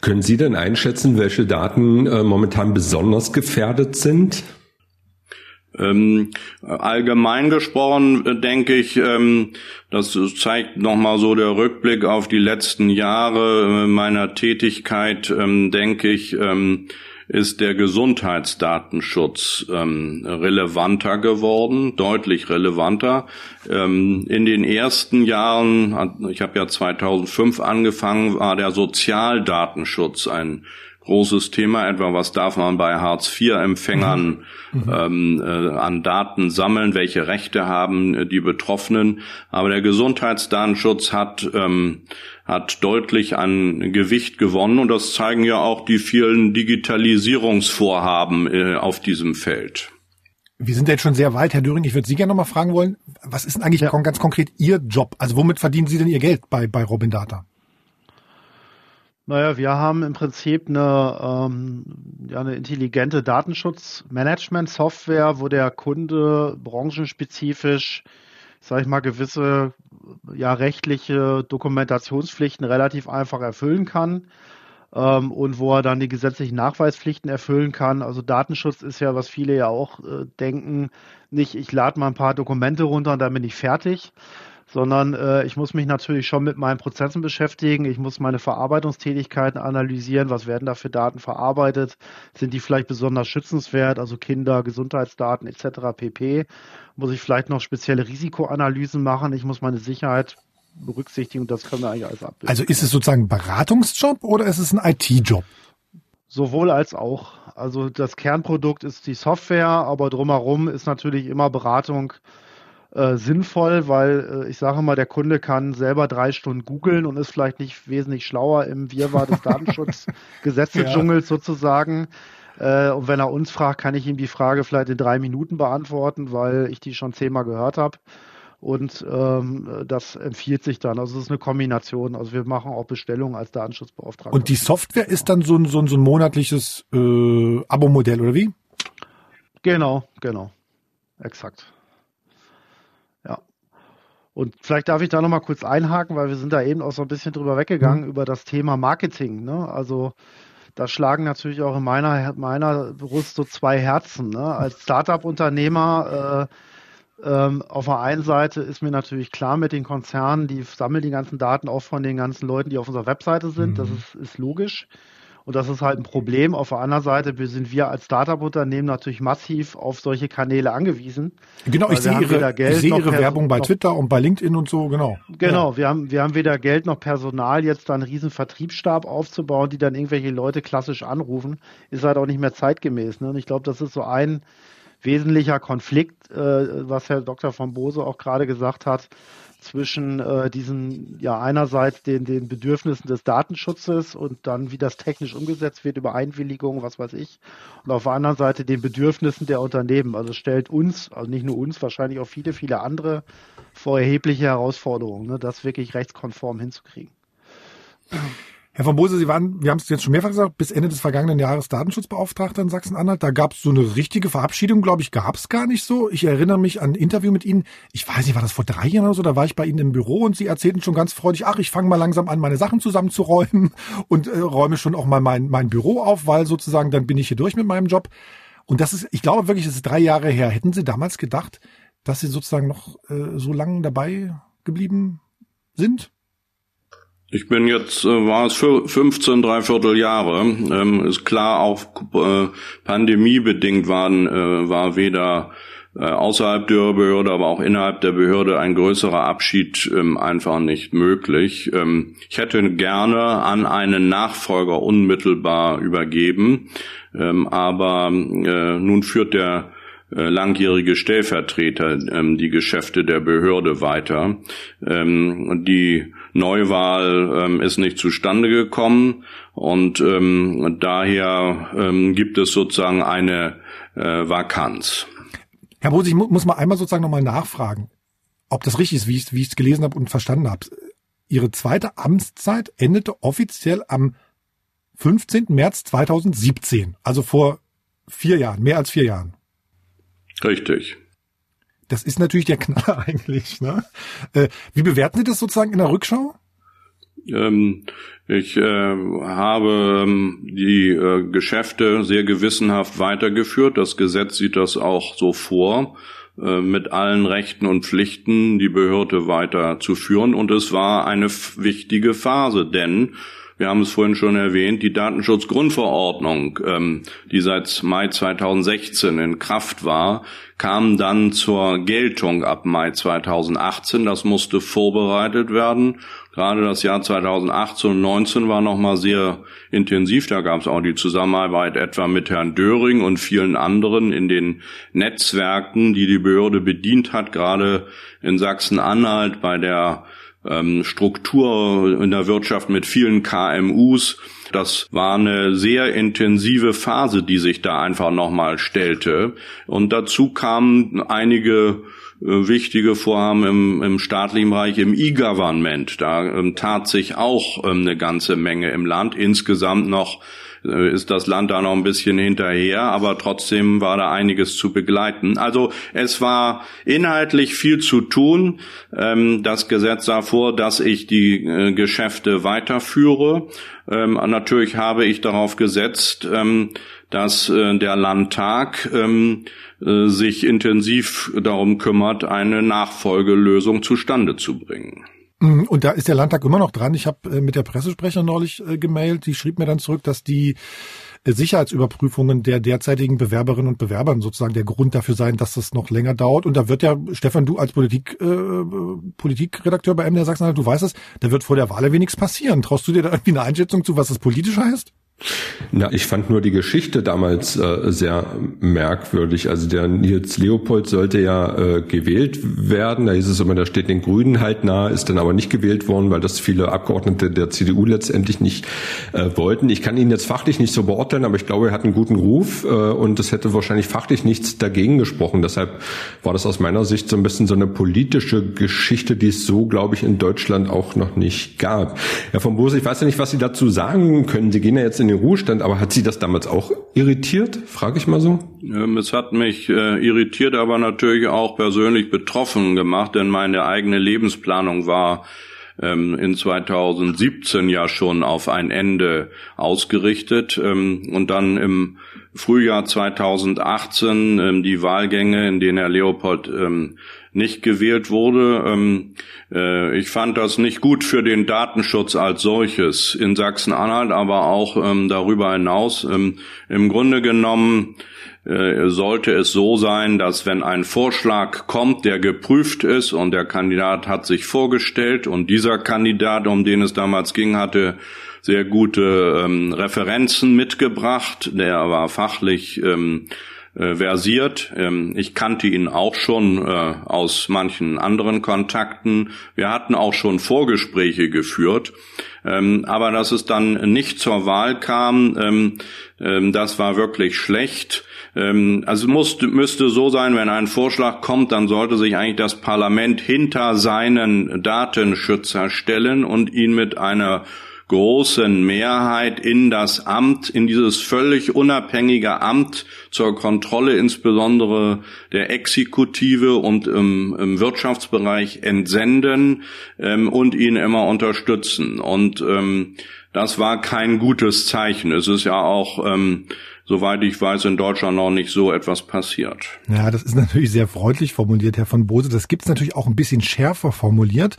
Können Sie denn einschätzen, welche Daten äh, momentan besonders gefährdet sind? Ähm, allgemein gesprochen äh, denke ich, ähm, das zeigt nochmal so der Rückblick auf die letzten Jahre äh, meiner Tätigkeit, ähm, denke ich, ist der Gesundheitsdatenschutz relevanter geworden, deutlich relevanter. In den ersten Jahren, ich habe ja 2005 angefangen, war der Sozialdatenschutz ein großes Thema, etwa was darf man bei Hartz-IV-Empfängern mhm. ähm, äh, an Daten sammeln, welche Rechte haben äh, die Betroffenen. Aber der Gesundheitsdatenschutz hat ähm, hat deutlich an Gewicht gewonnen und das zeigen ja auch die vielen Digitalisierungsvorhaben äh, auf diesem Feld. Wir sind jetzt schon sehr weit, Herr Döring. Ich würde Sie gerne noch mal fragen wollen, was ist denn eigentlich ja. ganz konkret Ihr Job? Also womit verdienen Sie denn Ihr Geld bei, bei Robin Data? Naja, wir haben im Prinzip eine, ähm, ja, eine intelligente Datenschutzmanagement-Software, wo der Kunde branchenspezifisch, sage ich mal, gewisse ja, rechtliche Dokumentationspflichten relativ einfach erfüllen kann ähm, und wo er dann die gesetzlichen Nachweispflichten erfüllen kann. Also Datenschutz ist ja, was viele ja auch äh, denken, nicht ich lade mal ein paar Dokumente runter und dann bin ich fertig, sondern äh, ich muss mich natürlich schon mit meinen Prozessen beschäftigen. Ich muss meine Verarbeitungstätigkeiten analysieren. Was werden da für Daten verarbeitet? Sind die vielleicht besonders schützenswert? Also Kinder, Gesundheitsdaten etc. pp. Muss ich vielleicht noch spezielle Risikoanalysen machen? Ich muss meine Sicherheit berücksichtigen und das können wir eigentlich alles abbilden. Also ist es sozusagen ein Beratungsjob oder ist es ein IT-Job? Sowohl als auch. Also das Kernprodukt ist die Software, aber drumherum ist natürlich immer Beratung äh, sinnvoll, weil äh, ich sage mal, der Kunde kann selber drei Stunden googeln und ist vielleicht nicht wesentlich schlauer im Wirrwarr des Datenschutzgesetzedschungels ja. sozusagen. Äh, und wenn er uns fragt, kann ich ihm die Frage vielleicht in drei Minuten beantworten, weil ich die schon zehnmal gehört habe. Und ähm, das empfiehlt sich dann. Also es ist eine Kombination. Also wir machen auch Bestellungen als Datenschutzbeauftragter. Und die Software ist dann so ein, so ein, so ein monatliches äh, Abo-Modell, oder wie? Genau, genau. Exakt. Und vielleicht darf ich da nochmal kurz einhaken, weil wir sind da eben auch so ein bisschen drüber weggegangen mhm. über das Thema Marketing. Ne? Also da schlagen natürlich auch in meiner, meiner Brust so zwei Herzen. Ne? Als Startup-Unternehmer äh, ähm, auf der einen Seite ist mir natürlich klar mit den Konzernen, die sammeln die ganzen Daten auch von den ganzen Leuten, die auf unserer Webseite sind. Mhm. Das ist, ist logisch. Und das ist halt ein Problem. Auf der anderen Seite sind wir als Startup-Unternehmen natürlich massiv auf solche Kanäle angewiesen. Genau, ich sehe Ihre, ich sehe Ihre Werbung bei Twitter und bei LinkedIn und so, genau. Genau, ja. wir, haben, wir haben weder Geld noch Personal, jetzt da einen riesen Vertriebsstab aufzubauen, die dann irgendwelche Leute klassisch anrufen. Ist halt auch nicht mehr zeitgemäß. Ne? Und ich glaube, das ist so ein wesentlicher Konflikt, äh, was Herr Dr. von Bose auch gerade gesagt hat zwischen äh, diesen, ja, einerseits den, den Bedürfnissen des Datenschutzes und dann, wie das technisch umgesetzt wird über Einwilligung, was weiß ich, und auf der anderen Seite den Bedürfnissen der Unternehmen. Also stellt uns, also nicht nur uns, wahrscheinlich auch viele, viele andere vor erhebliche Herausforderungen, ne, das wirklich rechtskonform hinzukriegen. Herr von Bose, Sie waren, wir haben es jetzt schon mehrfach gesagt, bis Ende des vergangenen Jahres Datenschutzbeauftragter in Sachsen-Anhalt. Da gab es so eine richtige Verabschiedung, glaube ich, gab es gar nicht so. Ich erinnere mich an ein Interview mit Ihnen. Ich weiß nicht, war das vor drei Jahren oder so? Da war ich bei Ihnen im Büro und Sie erzählten schon ganz freudig, ach, ich fange mal langsam an, meine Sachen zusammenzuräumen und äh, räume schon auch mal mein, mein Büro auf, weil sozusagen dann bin ich hier durch mit meinem Job. Und das ist, ich glaube wirklich, das ist drei Jahre her. Hätten Sie damals gedacht, dass Sie sozusagen noch äh, so lange dabei geblieben sind? Ich bin jetzt, äh, war es für 15, dreiviertel Jahre. Ähm, ist klar, auch äh, pandemiebedingt waren, äh, war weder äh, außerhalb der Behörde, aber auch innerhalb der Behörde ein größerer Abschied ähm, einfach nicht möglich. Ähm, ich hätte gerne an einen Nachfolger unmittelbar übergeben, ähm, aber äh, nun führt der äh, langjährige Stellvertreter ähm, die Geschäfte der Behörde weiter. Ähm, die Neuwahl ähm, ist nicht zustande gekommen und ähm, daher ähm, gibt es sozusagen eine äh, Vakanz. Herr Bose, ich mu muss mal einmal sozusagen nochmal nachfragen, ob das richtig ist, wie ich es gelesen habe und verstanden habe. Ihre zweite Amtszeit endete offiziell am 15. März 2017, also vor vier Jahren, mehr als vier Jahren. Richtig. Das ist natürlich der Knaller eigentlich. Ne? Äh, wie bewerten Sie das sozusagen in der Rückschau? Ähm, ich äh, habe ähm, die äh, Geschäfte sehr gewissenhaft weitergeführt. Das Gesetz sieht das auch so vor, äh, mit allen Rechten und Pflichten die Behörde weiterzuführen. Und es war eine wichtige Phase, denn wir haben es vorhin schon erwähnt, die Datenschutzgrundverordnung, ähm, die seit Mai 2016 in Kraft war, kam dann zur Geltung ab Mai 2018. Das musste vorbereitet werden. Gerade das Jahr 2018 und 19 war nochmal sehr intensiv. Da gab es auch die Zusammenarbeit etwa mit Herrn Döring und vielen anderen in den Netzwerken, die die Behörde bedient hat, gerade in Sachsen-Anhalt bei der ähm, Struktur in der Wirtschaft mit vielen KMUs. Das war eine sehr intensive Phase, die sich da einfach nochmal stellte. Und dazu kamen einige äh, wichtige Vorhaben im, im staatlichen Bereich, im E-Government. Da ähm, tat sich auch ähm, eine ganze Menge im Land. Insgesamt noch ist das Land da noch ein bisschen hinterher, aber trotzdem war da einiges zu begleiten. Also es war inhaltlich viel zu tun. Ähm, das Gesetz sah vor, dass ich die äh, Geschäfte weiterführe. Ähm, natürlich habe ich darauf gesetzt, ähm, dass äh, der Landtag sich intensiv darum kümmert, eine Nachfolgelösung zustande zu bringen. Mhm, und da ist der Landtag immer noch dran. Ich habe äh, mit der Pressesprecher neulich äh, gemailt, die schrieb mir dann zurück, dass die äh, Sicherheitsüberprüfungen der derzeitigen Bewerberinnen und Bewerbern sozusagen der Grund dafür sein, dass das noch länger dauert. Und da wird ja, Stefan, du als Politik, äh, Politikredakteur bei MDR Sachsen, du weißt es, da wird vor der Wahl wenig passieren. Traust du dir da irgendwie eine Einschätzung zu, was das politisch heißt? Na, ich fand nur die Geschichte damals äh, sehr merkwürdig. Also der Nils Leopold sollte ja äh, gewählt werden. Da hieß es immer, der steht den Grünen halt nahe, ist dann aber nicht gewählt worden, weil das viele Abgeordnete der CDU letztendlich nicht äh, wollten. Ich kann ihn jetzt fachlich nicht so beurteilen, aber ich glaube, er hat einen guten Ruf äh, und es hätte wahrscheinlich fachlich nichts dagegen gesprochen. Deshalb war das aus meiner Sicht so ein bisschen so eine politische Geschichte, die es so, glaube ich, in Deutschland auch noch nicht gab. Herr von Bose, ich weiß ja nicht, was Sie dazu sagen können. Sie gehen ja jetzt in den Ruhestand, aber hat Sie das damals auch irritiert? Frage ich mal so. Ähm, es hat mich äh, irritiert, aber natürlich auch persönlich betroffen gemacht, denn meine eigene Lebensplanung war ähm, in 2017 ja schon auf ein Ende ausgerichtet ähm, und dann im Frühjahr 2018 ähm, die Wahlgänge, in denen Herr Leopold ähm, nicht gewählt wurde. Ähm, äh, ich fand das nicht gut für den Datenschutz als solches in Sachsen-Anhalt, aber auch ähm, darüber hinaus. Ähm, Im Grunde genommen äh, sollte es so sein, dass wenn ein Vorschlag kommt, der geprüft ist und der Kandidat hat sich vorgestellt und dieser Kandidat, um den es damals ging, hatte sehr gute ähm, Referenzen mitgebracht, der war fachlich ähm, äh, versiert. Ähm, ich kannte ihn auch schon äh, aus manchen anderen Kontakten. Wir hatten auch schon Vorgespräche geführt. Ähm, aber dass es dann nicht zur Wahl kam, ähm, ähm das war wirklich schlecht. Ähm, also muss, müsste so sein, wenn ein Vorschlag kommt, dann sollte sich eigentlich das Parlament hinter seinen Datenschützer stellen und ihn mit einer großen Mehrheit in das Amt, in dieses völlig unabhängige Amt zur Kontrolle insbesondere der Exekutive und im, im Wirtschaftsbereich entsenden ähm, und ihn immer unterstützen. Und ähm, das war kein gutes Zeichen. Es ist ja auch ähm, soweit ich weiß, in Deutschland noch nicht so etwas passiert. Ja, das ist natürlich sehr freundlich formuliert, Herr von Bose. Das gibt's natürlich auch ein bisschen schärfer formuliert.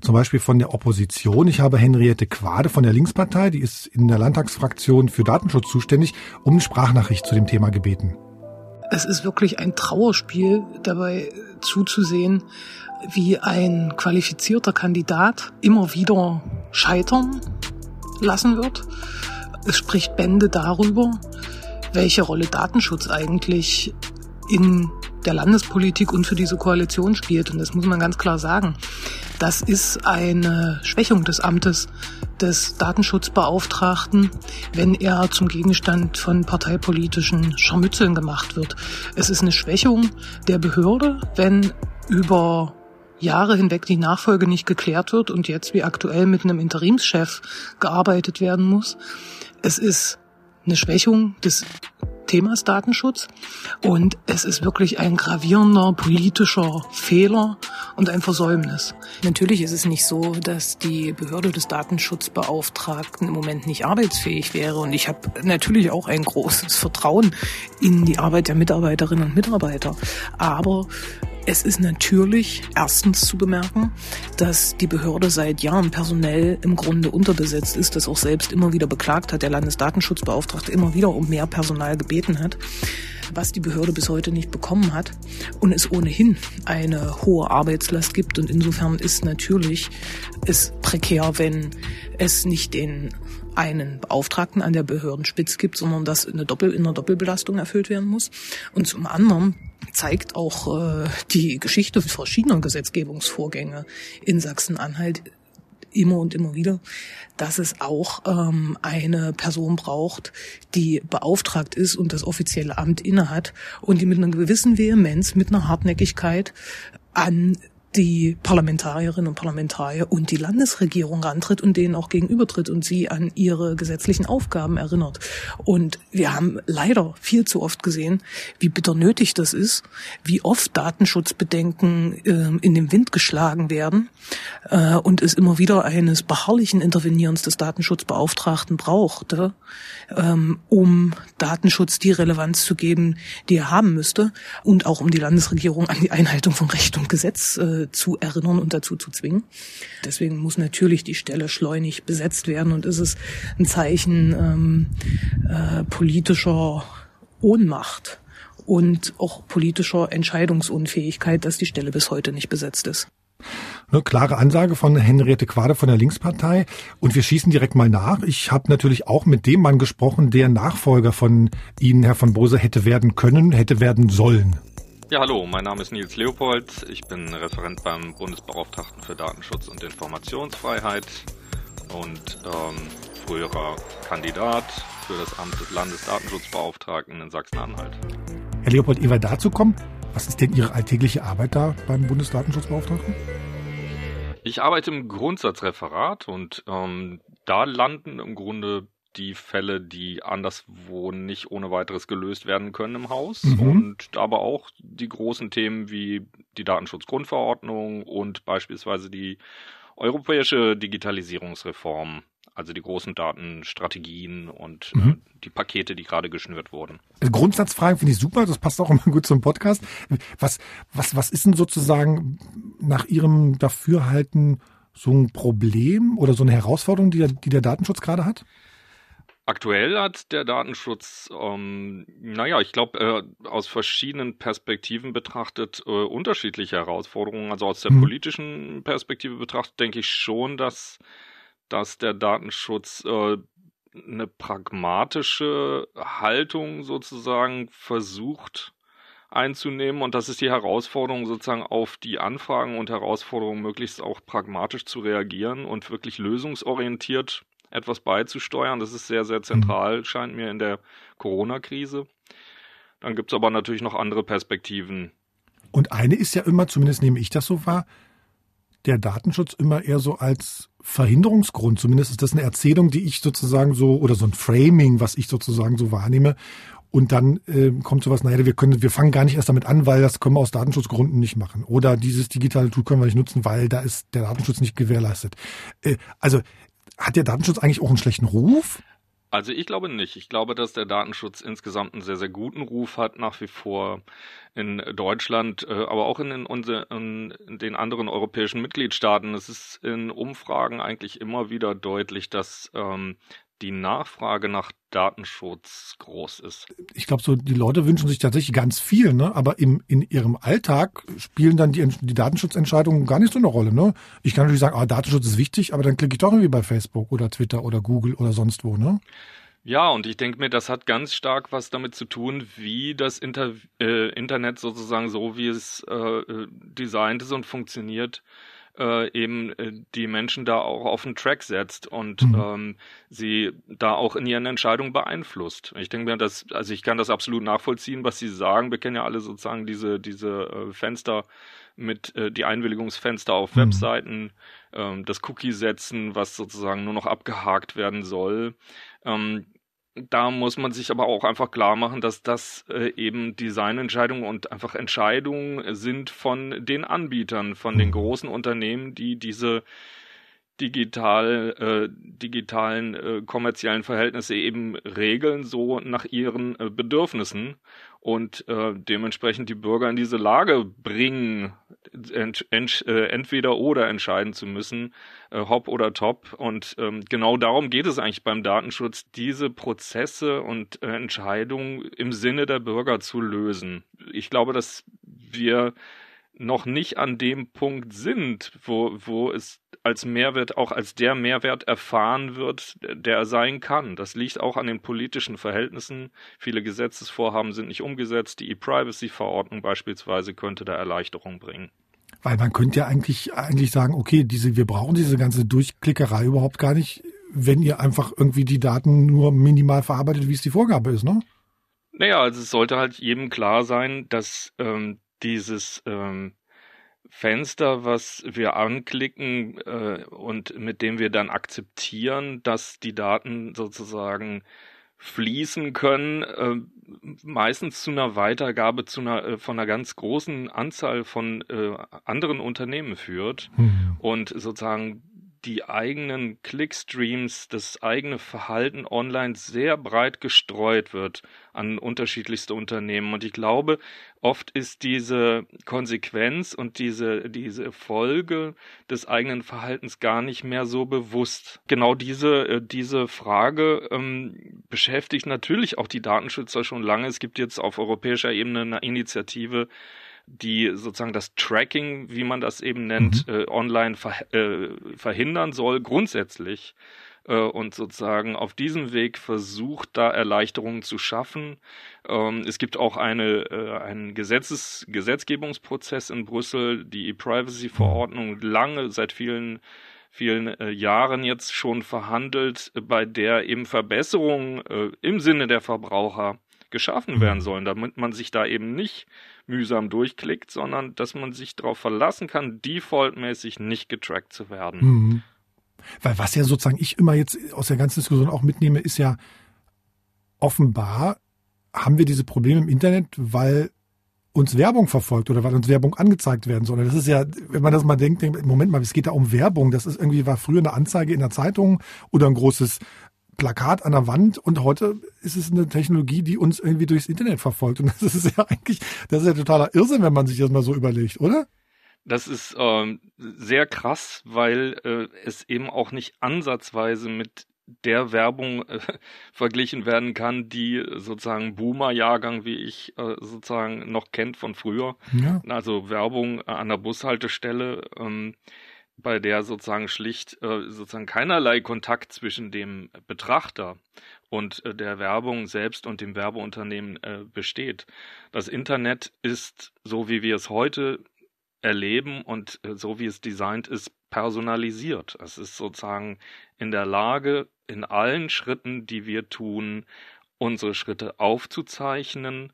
Zum Beispiel von der Opposition. Ich habe Henriette Quade von der Linkspartei, die ist in der Landtagsfraktion für Datenschutz zuständig, um eine Sprachnachricht zu dem Thema gebeten. Es ist wirklich ein Trauerspiel dabei zuzusehen, wie ein qualifizierter Kandidat immer wieder scheitern lassen wird. Es spricht Bände darüber, welche Rolle Datenschutz eigentlich in der Landespolitik und für diese Koalition spielt. Und das muss man ganz klar sagen. Das ist eine Schwächung des Amtes des Datenschutzbeauftragten, wenn er zum Gegenstand von parteipolitischen Scharmützeln gemacht wird. Es ist eine Schwächung der Behörde, wenn über Jahre hinweg die Nachfolge nicht geklärt wird und jetzt wie aktuell mit einem Interimschef gearbeitet werden muss. Es ist eine Schwächung des Themas Datenschutz. Und es ist wirklich ein gravierender politischer Fehler und ein Versäumnis. Natürlich ist es nicht so, dass die Behörde des Datenschutzbeauftragten im Moment nicht arbeitsfähig wäre. Und ich habe natürlich auch ein großes Vertrauen in die Arbeit der Mitarbeiterinnen und Mitarbeiter, aber es ist natürlich erstens zu bemerken, dass die Behörde seit Jahren personell im Grunde unterbesetzt ist, das auch selbst immer wieder beklagt hat, der Landesdatenschutzbeauftragte immer wieder um mehr Personal gebeten hat, was die Behörde bis heute nicht bekommen hat und es ohnehin eine hohe Arbeitslast gibt und insofern ist natürlich es prekär, wenn es nicht den einen Beauftragten an der Behördenspitze gibt, sondern dass eine Doppel in einer Doppelbelastung erfüllt werden muss. Und zum anderen zeigt auch äh, die Geschichte verschiedener Gesetzgebungsvorgänge in Sachsen-Anhalt immer und immer wieder, dass es auch ähm, eine Person braucht, die beauftragt ist und das offizielle Amt innehat und die mit einer gewissen Vehemenz, mit einer Hartnäckigkeit an die Parlamentarierinnen und Parlamentarier und die Landesregierung rantritt und denen auch gegenübertritt und sie an ihre gesetzlichen Aufgaben erinnert. Und wir haben leider viel zu oft gesehen, wie bitter nötig das ist, wie oft Datenschutzbedenken äh, in den Wind geschlagen werden äh, und es immer wieder eines beharrlichen Intervenierens des Datenschutzbeauftragten brauchte, ähm, um Datenschutz die Relevanz zu geben, die er haben müsste und auch um die Landesregierung an die Einhaltung von Recht und Gesetz äh, zu erinnern und dazu zu zwingen. Deswegen muss natürlich die Stelle schleunig besetzt werden und ist es ein Zeichen ähm, äh, politischer Ohnmacht und auch politischer Entscheidungsunfähigkeit, dass die Stelle bis heute nicht besetzt ist. Eine klare Ansage von Henriette Quade von der Linkspartei. Und wir schießen direkt mal nach. Ich habe natürlich auch mit dem Mann gesprochen, der Nachfolger von Ihnen, Herr von Bose, hätte werden können, hätte werden sollen. Ja, hallo, mein Name ist Nils Leopold. Ich bin Referent beim Bundesbeauftragten für Datenschutz und Informationsfreiheit und ähm, früherer Kandidat für das Amt des Landesdatenschutzbeauftragten in Sachsen-Anhalt. Herr Leopold, ehe wir dazu kommen, was ist denn Ihre alltägliche Arbeit da beim Bundesdatenschutzbeauftragten? Ich arbeite im Grundsatzreferat und ähm, da landen im Grunde die Fälle, die anderswo nicht ohne weiteres gelöst werden können im Haus mhm. und aber auch die großen Themen wie die Datenschutzgrundverordnung und beispielsweise die europäische Digitalisierungsreform also die großen Datenstrategien und äh, mhm. äh, die Pakete, die gerade geschnürt wurden. Also Grundsatzfragen finde ich super, das passt auch immer gut zum Podcast. Was, was, was ist denn sozusagen nach Ihrem Dafürhalten so ein Problem oder so eine Herausforderung, die, die der Datenschutz gerade hat? Aktuell hat der Datenschutz, ähm, naja, ich glaube, äh, aus verschiedenen Perspektiven betrachtet äh, unterschiedliche Herausforderungen. Also aus der mhm. politischen Perspektive betrachtet denke ich schon, dass dass der Datenschutz äh, eine pragmatische Haltung sozusagen versucht einzunehmen und das ist die Herausforderung sozusagen auf die Anfragen und Herausforderungen möglichst auch pragmatisch zu reagieren und wirklich lösungsorientiert etwas beizusteuern. Das ist sehr, sehr zentral, scheint mir in der Corona-Krise. Dann gibt es aber natürlich noch andere Perspektiven. Und eine ist ja immer, zumindest nehme ich das so wahr, der Datenschutz immer eher so als Verhinderungsgrund. Zumindest ist das eine Erzählung, die ich sozusagen so, oder so ein Framing, was ich sozusagen so wahrnehme. Und dann äh, kommt sowas, naja, wir können, wir fangen gar nicht erst damit an, weil das können wir aus Datenschutzgründen nicht machen. Oder dieses digitale Tool können wir nicht nutzen, weil da ist der Datenschutz nicht gewährleistet. Äh, also hat der Datenschutz eigentlich auch einen schlechten Ruf? Also ich glaube nicht. Ich glaube, dass der Datenschutz insgesamt einen sehr, sehr guten Ruf hat, nach wie vor in Deutschland, äh, aber auch in, unsere, in, den anderen europäischen Mitgliedstaaten. Es ist in Umfragen eigentlich immer wieder deutlich, dass ähm, die Nachfrage nach Datenschutz groß ist. Ich glaube, so die Leute wünschen sich tatsächlich ganz viel, ne? aber im, in ihrem Alltag spielen dann die, die Datenschutzentscheidungen gar nicht so eine Rolle. Ne? Ich kann natürlich sagen, ah, Datenschutz ist wichtig, aber dann klicke ich doch irgendwie bei Facebook oder Twitter oder Google oder sonst wo. Ne? Ja, und ich denke mir, das hat ganz stark was damit zu tun, wie das Inter äh, Internet sozusagen so, wie es äh, designt ist und funktioniert, äh, eben äh, die Menschen da auch auf den Track setzt und mhm. ähm, sie da auch in ihren Entscheidungen beeinflusst. Ich denke mir, dass, also ich kann das absolut nachvollziehen, was Sie sagen. Wir kennen ja alle sozusagen diese, diese äh, Fenster mit äh, die Einwilligungsfenster auf mhm. Webseiten, ähm, das Cookie setzen, was sozusagen nur noch abgehakt werden soll. Ähm, da muss man sich aber auch einfach klar machen, dass das äh, eben Designentscheidungen und einfach Entscheidungen sind von den Anbietern, von den mhm. großen Unternehmen, die diese digital, äh, digitalen äh, kommerziellen Verhältnisse eben regeln, so nach ihren äh, Bedürfnissen und äh, dementsprechend die Bürger in diese Lage bringen, ent, ent, äh, entweder oder entscheiden zu müssen, äh, hopp oder top. Und ähm, genau darum geht es eigentlich beim Datenschutz, diese Prozesse und äh, Entscheidungen im Sinne der Bürger zu lösen. Ich glaube, dass wir noch nicht an dem Punkt sind, wo, wo es als Mehrwert, auch als der Mehrwert erfahren wird, der er sein kann. Das liegt auch an den politischen Verhältnissen. Viele Gesetzesvorhaben sind nicht umgesetzt. Die E-Privacy-Verordnung beispielsweise könnte da Erleichterung bringen. Weil man könnte ja eigentlich, eigentlich sagen, okay, diese, wir brauchen diese ganze Durchklickerei überhaupt gar nicht, wenn ihr einfach irgendwie die Daten nur minimal verarbeitet, wie es die Vorgabe ist, ne? Naja, also es sollte halt jedem klar sein, dass ähm, dieses ähm, Fenster, was wir anklicken äh, und mit dem wir dann akzeptieren, dass die Daten sozusagen fließen können, äh, meistens zu einer Weitergabe zu einer, äh, von einer ganz großen Anzahl von äh, anderen Unternehmen führt mhm. und sozusagen die eigenen Clickstreams, das eigene Verhalten online sehr breit gestreut wird an unterschiedlichste Unternehmen. Und ich glaube, oft ist diese Konsequenz und diese, diese Folge des eigenen Verhaltens gar nicht mehr so bewusst. Genau diese, äh, diese Frage ähm, beschäftigt natürlich auch die Datenschützer schon lange. Es gibt jetzt auf europäischer Ebene eine Initiative, die sozusagen das Tracking, wie man das eben nennt, mhm. äh, online ver äh, verhindern soll, grundsätzlich. Äh, und sozusagen auf diesem Weg versucht, da Erleichterungen zu schaffen. Ähm, es gibt auch eine, äh, einen Gesetzes Gesetzgebungsprozess in Brüssel, die E-Privacy-Verordnung, lange, seit vielen vielen äh, Jahren jetzt schon verhandelt, bei der eben Verbesserungen äh, im Sinne der Verbraucher geschaffen werden sollen, damit man sich da eben nicht mühsam durchklickt, sondern dass man sich darauf verlassen kann, defaultmäßig nicht getrackt zu werden. Mhm. Weil was ja sozusagen ich immer jetzt aus der ganzen Diskussion auch mitnehme, ist ja offenbar haben wir diese Probleme im Internet, weil uns Werbung verfolgt oder weil uns Werbung angezeigt werden soll. Das ist ja, wenn man das mal denkt, denkt Moment mal, es geht da um Werbung. Das ist irgendwie, war früher eine Anzeige in der Zeitung oder ein großes Plakat an der Wand und heute ist es eine Technologie, die uns irgendwie durchs Internet verfolgt. Und das ist ja eigentlich, das ist ja totaler Irrsinn, wenn man sich das mal so überlegt, oder? Das ist ähm, sehr krass, weil äh, es eben auch nicht ansatzweise mit der Werbung äh, verglichen werden kann, die sozusagen Boomer-Jahrgang, wie ich äh, sozusagen noch kennt von früher. Ja. Also Werbung an der Bushaltestelle. Ähm, bei der sozusagen schlicht äh, sozusagen keinerlei Kontakt zwischen dem Betrachter und äh, der Werbung selbst und dem Werbeunternehmen äh, besteht. Das Internet ist, so wie wir es heute erleben und äh, so wie es designt ist, personalisiert. Es ist sozusagen in der Lage, in allen Schritten, die wir tun, unsere Schritte aufzuzeichnen,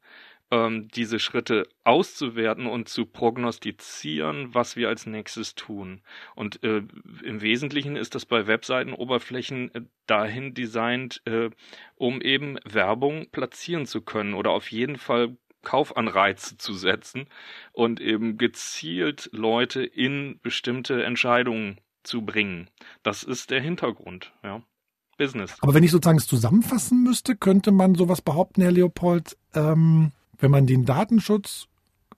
ähm, diese Schritte auszuwerten und zu prognostizieren, was wir als nächstes tun. Und äh, im Wesentlichen ist das bei Webseitenoberflächen äh, dahin designt, äh, um eben Werbung platzieren zu können oder auf jeden Fall Kaufanreize zu setzen und eben gezielt Leute in bestimmte Entscheidungen zu bringen. Das ist der Hintergrund, ja. Business. Aber wenn ich sozusagen es zusammenfassen müsste, könnte man sowas behaupten, Herr Leopold, ähm, wenn man den Datenschutz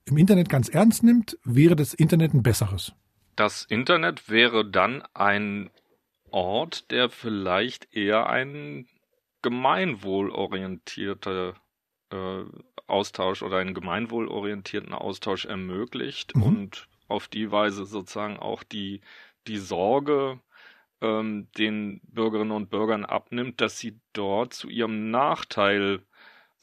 im Internet ganz ernst nimmt, wäre das Internet ein besseres. Das Internet wäre dann ein Ort, der vielleicht eher ein gemeinwohlorientierter äh, Austausch oder einen gemeinwohlorientierten Austausch ermöglicht mhm. und auf die Weise sozusagen auch die, die Sorge ähm, den Bürgerinnen und Bürgern abnimmt, dass sie dort zu ihrem Nachteil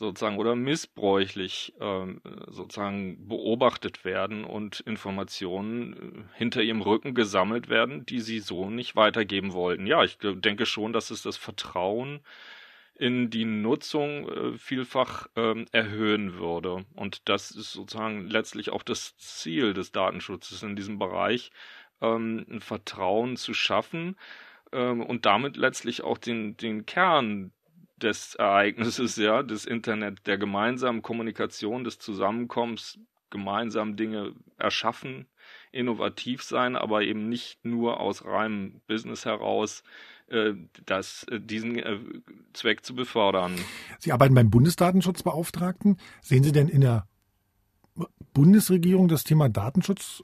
sozusagen oder missbräuchlich ähm, sozusagen beobachtet werden und Informationen äh, hinter ihrem Rücken gesammelt werden, die sie so nicht weitergeben wollten. Ja, ich denke schon, dass es das Vertrauen in die Nutzung äh, vielfach ähm, erhöhen würde. Und das ist sozusagen letztlich auch das Ziel des Datenschutzes in diesem Bereich, ähm, ein Vertrauen zu schaffen und damit letztlich auch den, den Kern des Ereignisses, ja, des Internet, der gemeinsamen Kommunikation, des Zusammenkommens, gemeinsam Dinge erschaffen, innovativ sein, aber eben nicht nur aus reinem Business heraus äh, das, äh, diesen äh, Zweck zu befördern. Sie arbeiten beim Bundesdatenschutzbeauftragten. Sehen Sie denn in der Bundesregierung das Thema Datenschutz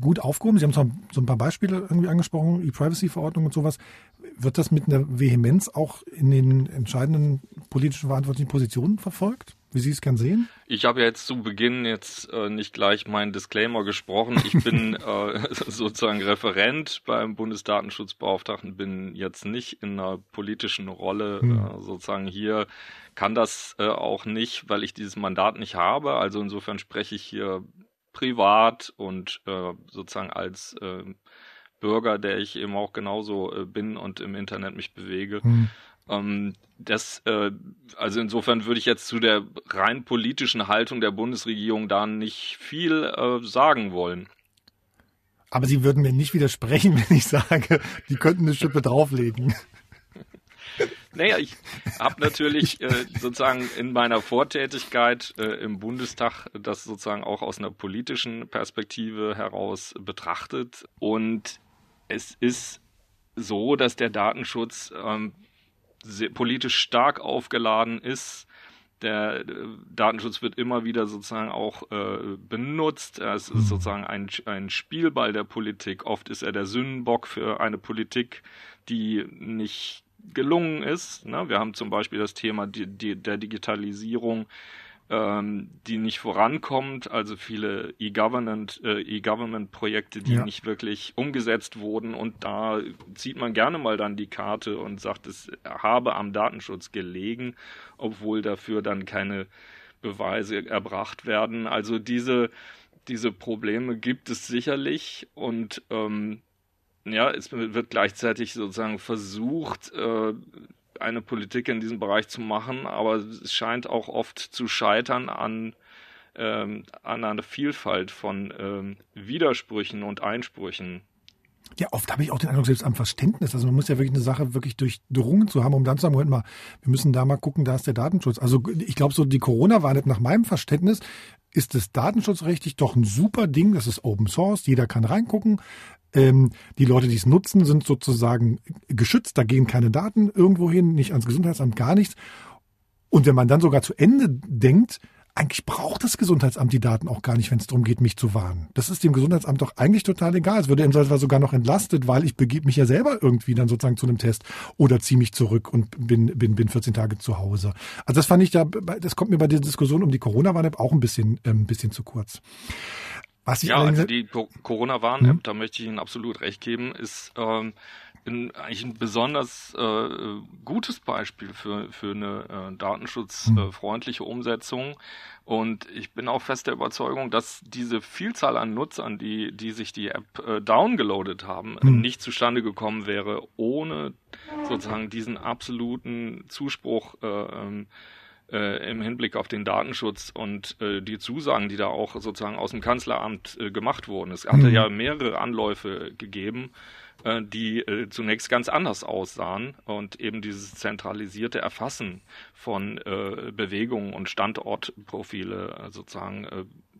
gut aufgehoben? Sie haben so ein paar Beispiele irgendwie angesprochen, E-Privacy-Verordnung und sowas. Wird das mit einer Vehemenz auch in den entscheidenden politischen verantwortlichen Positionen verfolgt? Wie Sie es gern sehen? Ich habe ja jetzt zu Beginn jetzt äh, nicht gleich meinen Disclaimer gesprochen. Ich bin äh, sozusagen Referent beim Bundesdatenschutzbeauftragten, bin jetzt nicht in einer politischen Rolle hm. äh, sozusagen hier, kann das äh, auch nicht, weil ich dieses Mandat nicht habe. Also insofern spreche ich hier privat und äh, sozusagen als äh, Bürger, der ich eben auch genauso äh, bin und im Internet mich bewege. Hm. Ähm, das, äh, also insofern würde ich jetzt zu der rein politischen Haltung der Bundesregierung da nicht viel äh, sagen wollen. Aber Sie würden mir nicht widersprechen, wenn ich sage, die könnten eine Schippe drauflegen. Naja, ich habe natürlich äh, sozusagen in meiner Vortätigkeit äh, im Bundestag das sozusagen auch aus einer politischen Perspektive heraus betrachtet. Und es ist so, dass der Datenschutz ähm, sehr, politisch stark aufgeladen ist. Der äh, Datenschutz wird immer wieder sozusagen auch äh, benutzt. Es ist mhm. sozusagen ein, ein Spielball der Politik. Oft ist er der Sündenbock für eine Politik, die nicht gelungen ist. Ne? Wir haben zum Beispiel das Thema die, die, der Digitalisierung, ähm, die nicht vorankommt, also viele E-Government, äh, E-Government-Projekte, die ja. nicht wirklich umgesetzt wurden. Und da zieht man gerne mal dann die Karte und sagt, es habe am Datenschutz gelegen, obwohl dafür dann keine Beweise erbracht werden. Also diese diese Probleme gibt es sicherlich und ähm, ja, es wird gleichzeitig sozusagen versucht, äh, eine Politik in diesem Bereich zu machen, aber es scheint auch oft zu scheitern an, ähm, an einer Vielfalt von ähm, Widersprüchen und Einsprüchen. Ja, oft habe ich auch den Eindruck, selbst am Verständnis, also man muss ja wirklich eine Sache wirklich durchdrungen zu haben, um dann zu sagen, Moment mal, wir müssen da mal gucken, da ist der Datenschutz. Also ich glaube, so die Corona-Warn nach meinem Verständnis ist das datenschutzrechtlich doch ein super Ding. Das ist Open Source, jeder kann reingucken. Ähm, die Leute, die es nutzen, sind sozusagen geschützt. Da gehen keine Daten irgendwo hin, nicht ans Gesundheitsamt, gar nichts. Und wenn man dann sogar zu Ende denkt, eigentlich braucht das Gesundheitsamt die Daten auch gar nicht, wenn es darum geht, mich zu warnen. Das ist dem Gesundheitsamt doch eigentlich total egal. Es würde im Zweifelsfall sogar noch entlastet, weil ich begebe mich ja selber irgendwie dann sozusagen zu einem Test oder ziehe mich zurück und bin, bin, bin 14 Tage zu Hause. Also das fand ich da, das kommt mir bei der Diskussion um die Corona-Warn-App auch ein bisschen, äh, ein bisschen zu kurz. Was ich ja, also die Corona-Warn-App, hm? da möchte ich Ihnen absolut recht geben, ist ähm, in, eigentlich ein besonders äh, gutes Beispiel für, für eine äh, datenschutzfreundliche hm. Umsetzung. Und ich bin auch fest der Überzeugung, dass diese Vielzahl an Nutzern, die, die sich die App äh, downgeloadet haben, hm. nicht zustande gekommen wäre, ohne sozusagen diesen absoluten Zuspruch äh, ähm, äh, im Hinblick auf den Datenschutz und äh, die Zusagen, die da auch sozusagen aus dem Kanzleramt äh, gemacht wurden. Es hatte mhm. ja mehrere Anläufe gegeben, äh, die äh, zunächst ganz anders aussahen und eben dieses zentralisierte Erfassen von äh, Bewegungen und Standortprofile sozusagen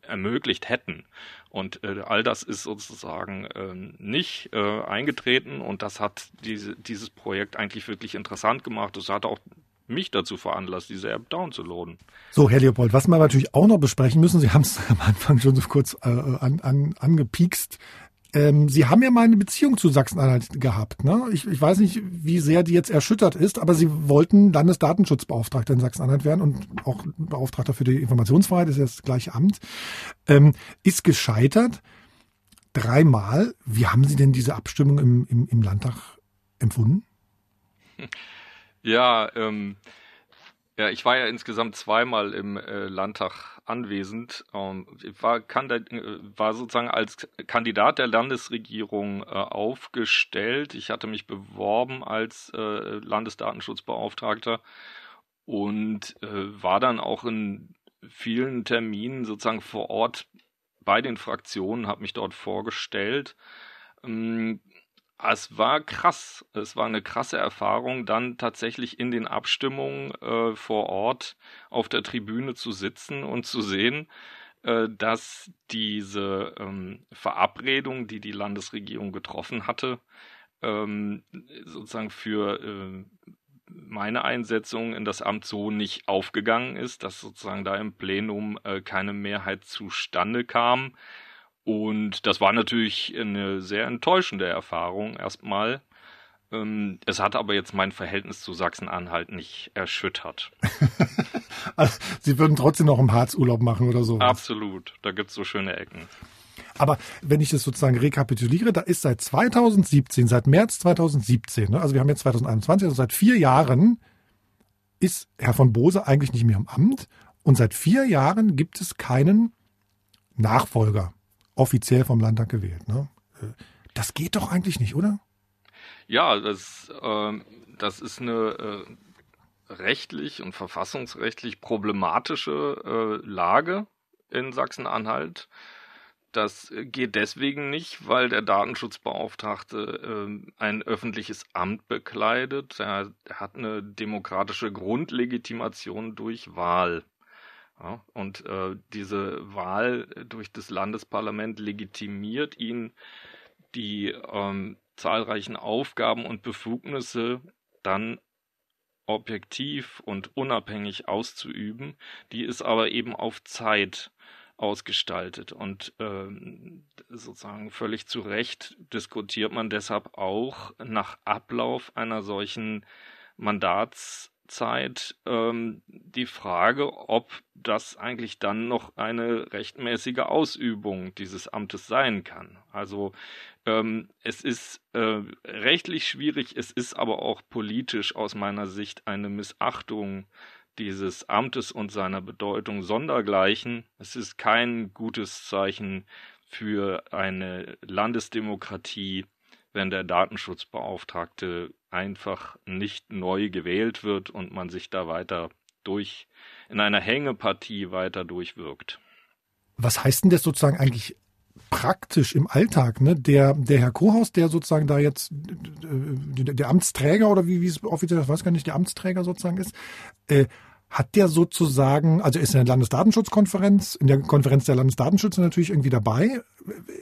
ermöglicht hätten. Und äh, all das ist sozusagen äh, nicht äh, eingetreten und das hat diese, dieses Projekt eigentlich wirklich interessant gemacht. Das hat auch mich dazu veranlasst, diese App downzuladen. So, Herr Leopold, was wir natürlich auch noch besprechen müssen, Sie haben es am Anfang schon so kurz äh, an, an, angepiekst, ähm, Sie haben ja mal eine Beziehung zu Sachsen-Anhalt gehabt. Ne? Ich, ich weiß nicht, wie sehr die jetzt erschüttert ist, aber Sie wollten Landesdatenschutzbeauftragter in Sachsen-Anhalt werden und auch Beauftragter für die Informationsfreiheit, das ist ja das gleiche Amt. Ähm, ist gescheitert dreimal. Wie haben Sie denn diese Abstimmung im, im, im Landtag empfunden? Ja, ähm, ja, ich war ja insgesamt zweimal im äh, Landtag anwesend. Ähm, ich war, äh, war sozusagen als Kandidat der Landesregierung äh, aufgestellt. Ich hatte mich beworben als äh, Landesdatenschutzbeauftragter und äh, war dann auch in vielen Terminen sozusagen vor Ort bei den Fraktionen, habe mich dort vorgestellt. Ähm, es war krass. Es war eine krasse Erfahrung, dann tatsächlich in den Abstimmungen äh, vor Ort auf der Tribüne zu sitzen und zu sehen, äh, dass diese ähm, Verabredung, die die Landesregierung getroffen hatte, ähm, sozusagen für äh, meine Einsetzung in das Amt so nicht aufgegangen ist, dass sozusagen da im Plenum äh, keine Mehrheit zustande kam. Und das war natürlich eine sehr enttäuschende Erfahrung erstmal. Ähm, es hat aber jetzt mein Verhältnis zu Sachsen-Anhalt nicht erschüttert. also, Sie würden trotzdem noch im Harz Urlaub machen oder so? Absolut, da gibt's so schöne Ecken. Aber wenn ich das sozusagen rekapituliere, da ist seit 2017, seit März 2017, ne, also wir haben jetzt 2021, also seit vier Jahren ist Herr von Bose eigentlich nicht mehr im Amt und seit vier Jahren gibt es keinen Nachfolger offiziell vom Landtag gewählt. Ne? Das geht doch eigentlich nicht, oder? Ja, das, äh, das ist eine äh, rechtlich und verfassungsrechtlich problematische äh, Lage in Sachsen-Anhalt. Das geht deswegen nicht, weil der Datenschutzbeauftragte äh, ein öffentliches Amt bekleidet. Er hat eine demokratische Grundlegitimation durch Wahl. Ja, und äh, diese Wahl durch das Landesparlament legitimiert ihn, die ähm, zahlreichen Aufgaben und Befugnisse dann objektiv und unabhängig auszuüben. Die ist aber eben auf Zeit ausgestaltet und ähm, sozusagen völlig zu Recht diskutiert man deshalb auch nach Ablauf einer solchen Mandats Zeit ähm, die Frage, ob das eigentlich dann noch eine rechtmäßige Ausübung dieses Amtes sein kann. Also ähm, es ist äh, rechtlich schwierig, es ist aber auch politisch aus meiner Sicht eine Missachtung dieses Amtes und seiner Bedeutung sondergleichen. Es ist kein gutes Zeichen für eine Landesdemokratie, wenn der Datenschutzbeauftragte einfach nicht neu gewählt wird und man sich da weiter durch, in einer Hängepartie weiter durchwirkt. Was heißt denn das sozusagen eigentlich praktisch im Alltag? Ne? Der, der Herr Kohaus, der sozusagen da jetzt der, der Amtsträger oder wie, wie es offiziell, ich weiß gar nicht, der Amtsträger sozusagen ist, äh, hat der sozusagen, also ist in der Landesdatenschutzkonferenz, in der Konferenz der Landesdatenschützer natürlich irgendwie dabei,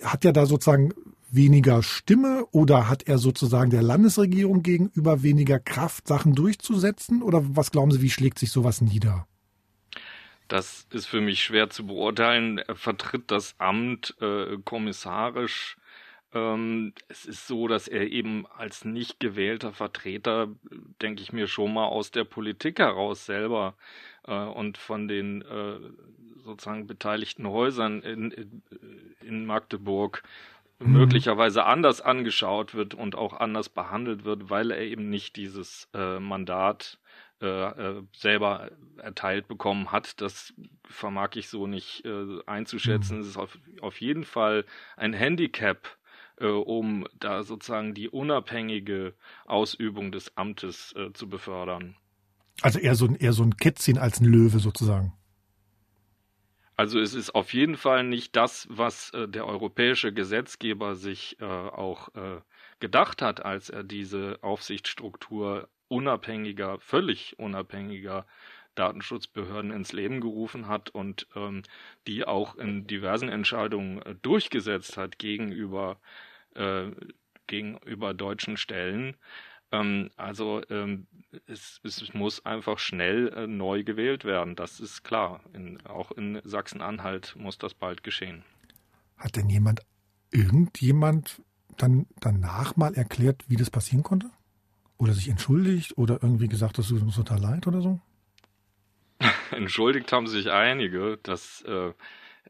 hat der da sozusagen weniger Stimme oder hat er sozusagen der Landesregierung gegenüber weniger Kraft, Sachen durchzusetzen? Oder was glauben Sie, wie schlägt sich sowas nieder? Das ist für mich schwer zu beurteilen. Er vertritt das Amt äh, kommissarisch. Ähm, es ist so, dass er eben als nicht gewählter Vertreter, denke ich mir, schon mal aus der Politik heraus selber äh, und von den äh, sozusagen beteiligten Häusern in, in Magdeburg Mhm. möglicherweise anders angeschaut wird und auch anders behandelt wird, weil er eben nicht dieses äh, Mandat äh, äh, selber erteilt bekommen hat. Das vermag ich so nicht äh, einzuschätzen. Mhm. Es ist auf, auf jeden Fall ein Handicap, äh, um da sozusagen die unabhängige Ausübung des Amtes äh, zu befördern. Also eher so eher so ein Kätzchen als ein Löwe sozusagen. Also es ist auf jeden Fall nicht das, was äh, der europäische Gesetzgeber sich äh, auch äh, gedacht hat, als er diese Aufsichtsstruktur unabhängiger, völlig unabhängiger Datenschutzbehörden ins Leben gerufen hat und ähm, die auch in diversen Entscheidungen äh, durchgesetzt hat gegenüber, äh, gegenüber deutschen Stellen. Ähm, also ähm, es, es, muss einfach schnell äh, neu gewählt werden, das ist klar. In, auch in Sachsen-Anhalt muss das bald geschehen. Hat denn jemand, irgendjemand dann danach mal erklärt, wie das passieren konnte? Oder sich entschuldigt oder irgendwie gesagt, das tut uns total leid oder so? Entschuldigt haben sich einige. Das, äh,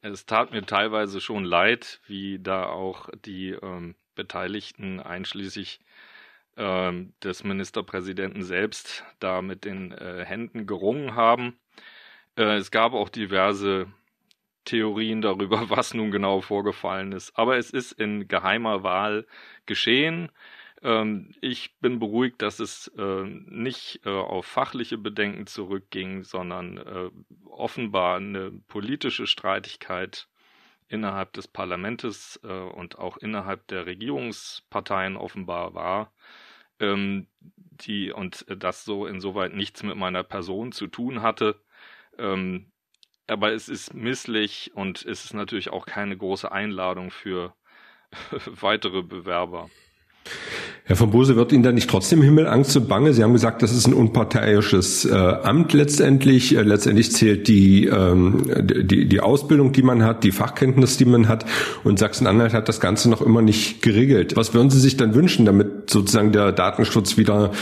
es tat mir teilweise schon leid, wie da auch die ähm, Beteiligten, einschließlich des Ministerpräsidenten selbst, da mit den äh, Händen gerungen haben. Äh, es gab auch diverse Theorien darüber, was nun genau vorgefallen ist. Aber es ist in geheimer Wahl geschehen. Ähm, ich bin beruhigt, dass es äh, nicht auf fachliche Bedenken zurückging, sondern äh, offenbar eine politische Streitigkeit innerhalb des Parlaments und auch innerhalb der Regierungsparteien offenbar war, ähm, die und das so insoweit nichts mit meiner Person zu tun hatte. Ähm, aber es ist misslich und es ist natürlich auch keine große Einladung für weitere Bewerber. Herr von Bose, wird Ihnen da nicht trotzdem Himmelangst und Bange? Sie haben gesagt, das ist ein unparteiisches äh, Amt letztendlich. Äh, letztendlich zählt die, ähm, die, die Ausbildung, die man hat, die Fachkenntnis, die man hat. Und Sachsen-Anhalt hat das Ganze noch immer nicht geregelt. Was würden Sie sich dann wünschen, damit sozusagen der Datenschutz wieder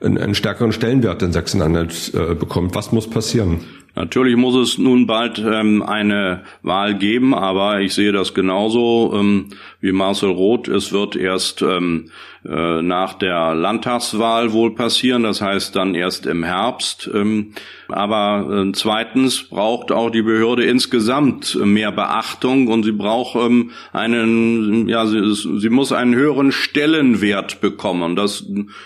einen, einen stärkeren Stellenwert in Sachsen-Anhalt äh, bekommt? Was muss passieren? Natürlich muss es nun bald ähm, eine Wahl geben, aber ich sehe das genauso ähm, wie Marcel Roth. Es wird erst ähm, äh, nach der Landtagswahl wohl passieren, das heißt dann erst im Herbst. Ähm, aber äh, zweitens braucht auch die Behörde insgesamt mehr Beachtung und sie braucht ähm, einen, ja, sie, sie muss einen höheren Stellenwert bekommen. Das,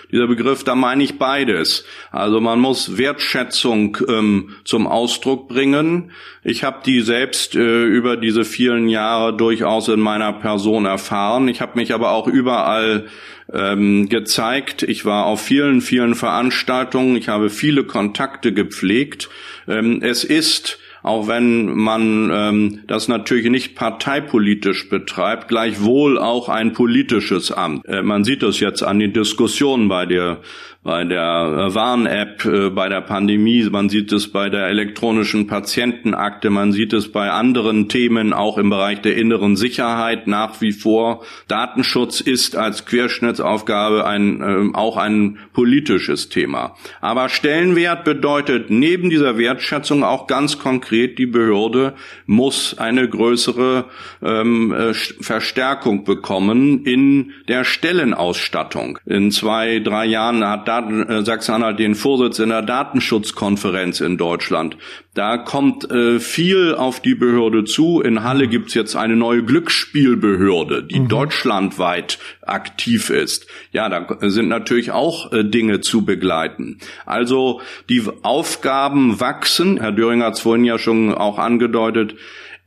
dieser Begriff, da meine ich beides. Also man muss Wertschätzung ähm, zum Ausdruck bringen. Ich habe die selbst äh, über diese vielen Jahre durchaus in meiner Person erfahren. Ich habe mich aber auch überall ähm, gezeigt. Ich war auf vielen, vielen Veranstaltungen. Ich habe viele Kontakte gepflegt. Ähm, es ist auch wenn man ähm, das natürlich nicht parteipolitisch betreibt, gleichwohl auch ein politisches Amt. Äh, man sieht das jetzt an den Diskussionen bei der bei der äh, Warn-App, äh, bei der Pandemie, man sieht es bei der elektronischen Patientenakte, man sieht es bei anderen Themen auch im Bereich der inneren Sicherheit nach wie vor. Datenschutz ist als Querschnittsaufgabe ein, äh, auch ein politisches Thema. Aber Stellenwert bedeutet neben dieser Wertschätzung auch ganz konkret, die Behörde muss eine größere ähm, äh, Verstärkung bekommen in der Stellenausstattung. In zwei, drei Jahren hat Daten, äh, Sachsen-Anhalt den Vorsitz in der Datenschutzkonferenz in Deutschland. Da kommt äh, viel auf die Behörde zu. In Halle mhm. gibt's jetzt eine neue Glücksspielbehörde, die mhm. deutschlandweit aktiv ist. Ja, da sind natürlich auch äh, Dinge zu begleiten. Also die Aufgaben wachsen. Herr Döring hat es vorhin ja schon auch angedeutet.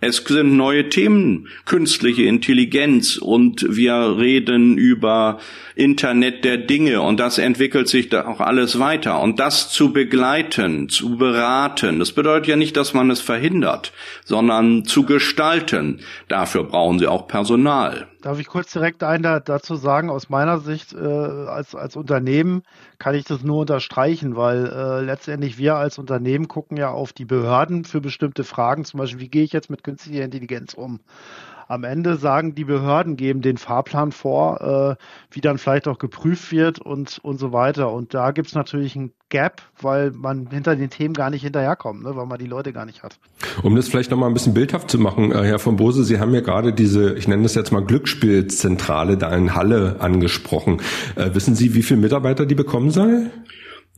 Es sind neue Themen, künstliche Intelligenz und wir reden über Internet der Dinge und das entwickelt sich da auch alles weiter. Und das zu begleiten, zu beraten, das bedeutet ja nicht, dass man es verhindert, sondern zu gestalten. Dafür brauchen Sie auch Personal. Darf ich kurz direkt ein da, dazu sagen, aus meiner Sicht äh, als, als Unternehmen kann ich das nur unterstreichen, weil äh, letztendlich wir als Unternehmen gucken ja auf die Behörden für bestimmte Fragen, zum Beispiel, wie gehe ich jetzt mit künstlicher Intelligenz um? Am Ende sagen die Behörden, geben den Fahrplan vor, äh, wie dann vielleicht auch geprüft wird und, und so weiter. Und da gibt es natürlich ein Gap, weil man hinter den Themen gar nicht hinterherkommt, ne, weil man die Leute gar nicht hat. Um das vielleicht nochmal ein bisschen bildhaft zu machen, äh, Herr von Bose, Sie haben ja gerade diese, ich nenne das jetzt mal Glücksspielzentrale da in Halle angesprochen. Äh, wissen Sie, wie viele Mitarbeiter die bekommen soll?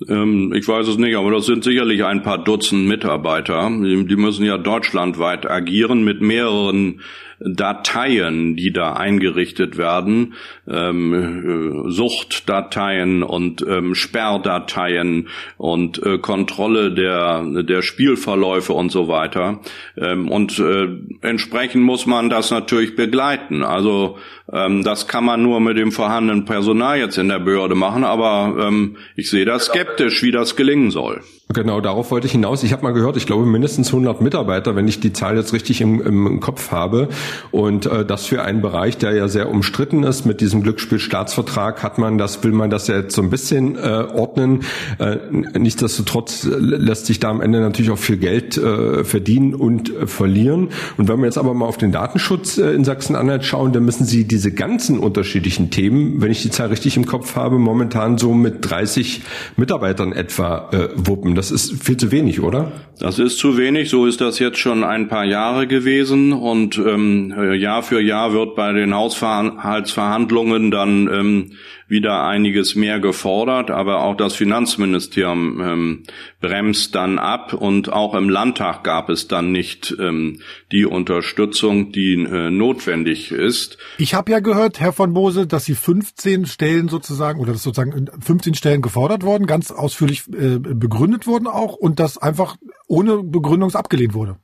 Ähm, ich weiß es nicht, aber das sind sicherlich ein paar Dutzend Mitarbeiter. Die müssen ja deutschlandweit agieren mit mehreren Dateien, die da eingerichtet werden, ähm, äh, Suchtdateien und ähm, Sperrdateien und äh, Kontrolle der, der Spielverläufe und so weiter. Ähm, und äh, entsprechend muss man das natürlich begleiten. Also ähm, das kann man nur mit dem vorhandenen Personal jetzt in der Behörde machen, aber ähm, ich sehe das skeptisch, wie das gelingen soll. Genau, darauf wollte ich hinaus. Ich habe mal gehört, ich glaube mindestens 100 Mitarbeiter, wenn ich die Zahl jetzt richtig im, im Kopf habe. Und äh, das für einen Bereich, der ja sehr umstritten ist mit diesem Glücksspielstaatsvertrag, hat man das, will man das ja jetzt so ein bisschen äh, ordnen. Äh, nichtsdestotrotz lässt sich da am Ende natürlich auch viel Geld äh, verdienen und äh, verlieren. Und wenn wir jetzt aber mal auf den Datenschutz äh, in Sachsen-Anhalt schauen, dann müssen Sie diese ganzen unterschiedlichen Themen, wenn ich die Zahl richtig im Kopf habe, momentan so mit 30 Mitarbeitern etwa äh, wuppen. Das ist viel zu wenig, oder? Das ist zu wenig. So ist das jetzt schon ein paar Jahre gewesen. Und ähm, Jahr für Jahr wird bei den Haushaltsverhandlungen dann ähm, wieder einiges mehr gefordert, aber auch das Finanzministerium ähm, bremst dann ab und auch im Landtag gab es dann nicht ähm, die Unterstützung, die äh, notwendig ist. Ich habe ja gehört, Herr von Bose, dass Sie 15 Stellen sozusagen oder dass sozusagen 15 Stellen gefordert worden, ganz ausführlich äh, begründet wurden auch und das einfach ohne Begründung abgelehnt wurde.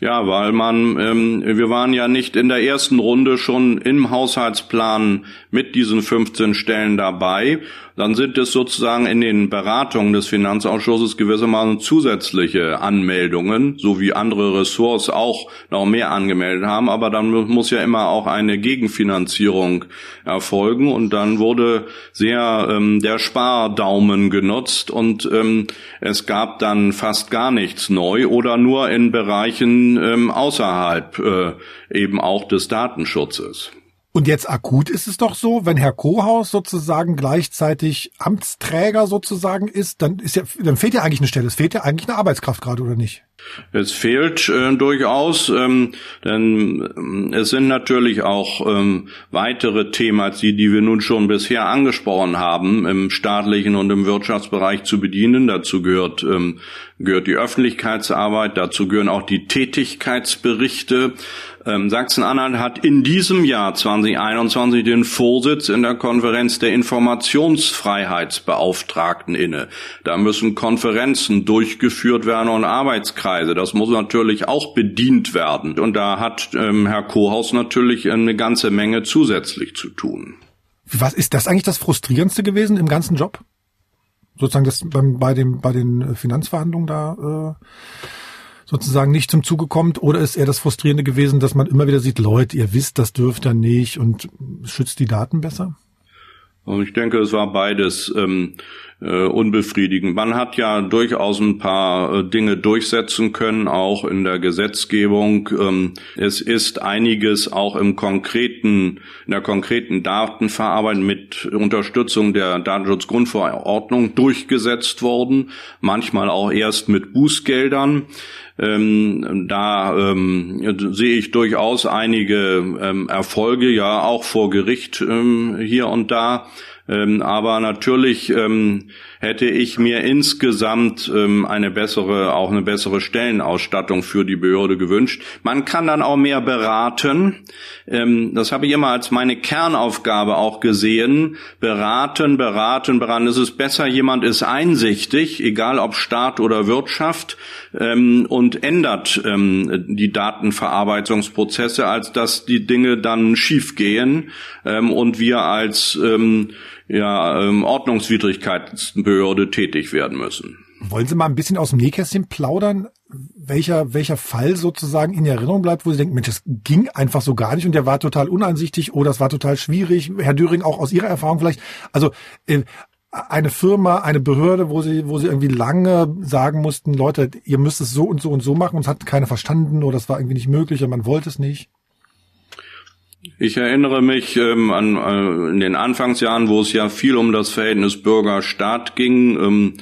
Ja, weil man, ähm, wir waren ja nicht in der ersten Runde schon im Haushaltsplan mit diesen 15 Stellen dabei dann sind es sozusagen in den Beratungen des Finanzausschusses gewissermaßen zusätzliche Anmeldungen, so wie andere Ressorts auch noch mehr angemeldet haben. Aber dann muss ja immer auch eine Gegenfinanzierung erfolgen und dann wurde sehr ähm, der Spardaumen genutzt und ähm, es gab dann fast gar nichts neu oder nur in Bereichen ähm, außerhalb äh, eben auch des Datenschutzes. Und jetzt akut ist es doch so, wenn Herr Kohaus sozusagen gleichzeitig Amtsträger sozusagen ist, dann ist ja, dann fehlt ja eigentlich eine Stelle. Es fehlt ja eigentlich eine Arbeitskraft gerade, oder nicht? Es fehlt äh, durchaus, ähm, denn ähm, es sind natürlich auch ähm, weitere Themen, die, die wir nun schon bisher angesprochen haben, im staatlichen und im Wirtschaftsbereich zu bedienen. Dazu gehört, ähm, gehört die Öffentlichkeitsarbeit, dazu gehören auch die Tätigkeitsberichte. Ähm, Sachsen-Anhalt hat in diesem Jahr 2021 den Vorsitz in der Konferenz der Informationsfreiheitsbeauftragten inne. Da müssen Konferenzen durchgeführt werden und Arbeitskreise. Das muss natürlich auch bedient werden. Und da hat ähm, Herr Kohaus natürlich eine ganze Menge zusätzlich zu tun. Was ist das eigentlich das Frustrierendste gewesen im ganzen Job? Sozusagen das beim, bei, dem, bei den Finanzverhandlungen da äh, sozusagen nicht zum Zuge kommt? Oder ist eher das Frustrierende gewesen, dass man immer wieder sieht, Leute, ihr wisst, das dürft ihr nicht und schützt die Daten besser? Und ich denke, es war beides ähm, äh, unbefriedigend. Man hat ja durchaus ein paar äh, Dinge durchsetzen können, auch in der Gesetzgebung. Ähm, es ist einiges auch im konkreten, in der konkreten Datenverarbeitung mit Unterstützung der Datenschutzgrundverordnung durchgesetzt worden, manchmal auch erst mit Bußgeldern. Ähm, da ähm, sehe ich durchaus einige ähm, Erfolge, ja auch vor Gericht ähm, hier und da. Ähm, aber natürlich ähm, hätte ich mir insgesamt ähm, eine bessere, auch eine bessere Stellenausstattung für die Behörde gewünscht. Man kann dann auch mehr beraten. Ähm, das habe ich immer als meine Kernaufgabe auch gesehen. Beraten, beraten, beraten. Es ist besser, jemand ist einsichtig, egal ob Staat oder Wirtschaft, ähm, und ändert ähm, die Datenverarbeitungsprozesse, als dass die Dinge dann schiefgehen ähm, und wir als ähm, ja, ähm, Ordnungswidrigkeitsbehörde tätig werden müssen. Wollen Sie mal ein bisschen aus dem Nähkästchen plaudern, welcher, welcher Fall sozusagen in Erinnerung bleibt, wo Sie denken, Mensch, das ging einfach so gar nicht und der war total uneinsichtig oder es war total schwierig. Herr Düring, auch aus Ihrer Erfahrung vielleicht. Also äh, eine Firma, eine Behörde, wo sie, wo sie irgendwie lange sagen mussten, Leute, ihr müsst es so und so und so machen und es hat keiner verstanden oder es war irgendwie nicht möglich und man wollte es nicht. Ich erinnere mich ähm, an äh, in den Anfangsjahren, wo es ja viel um das Verhältnis Bürger-Staat ging. Ähm,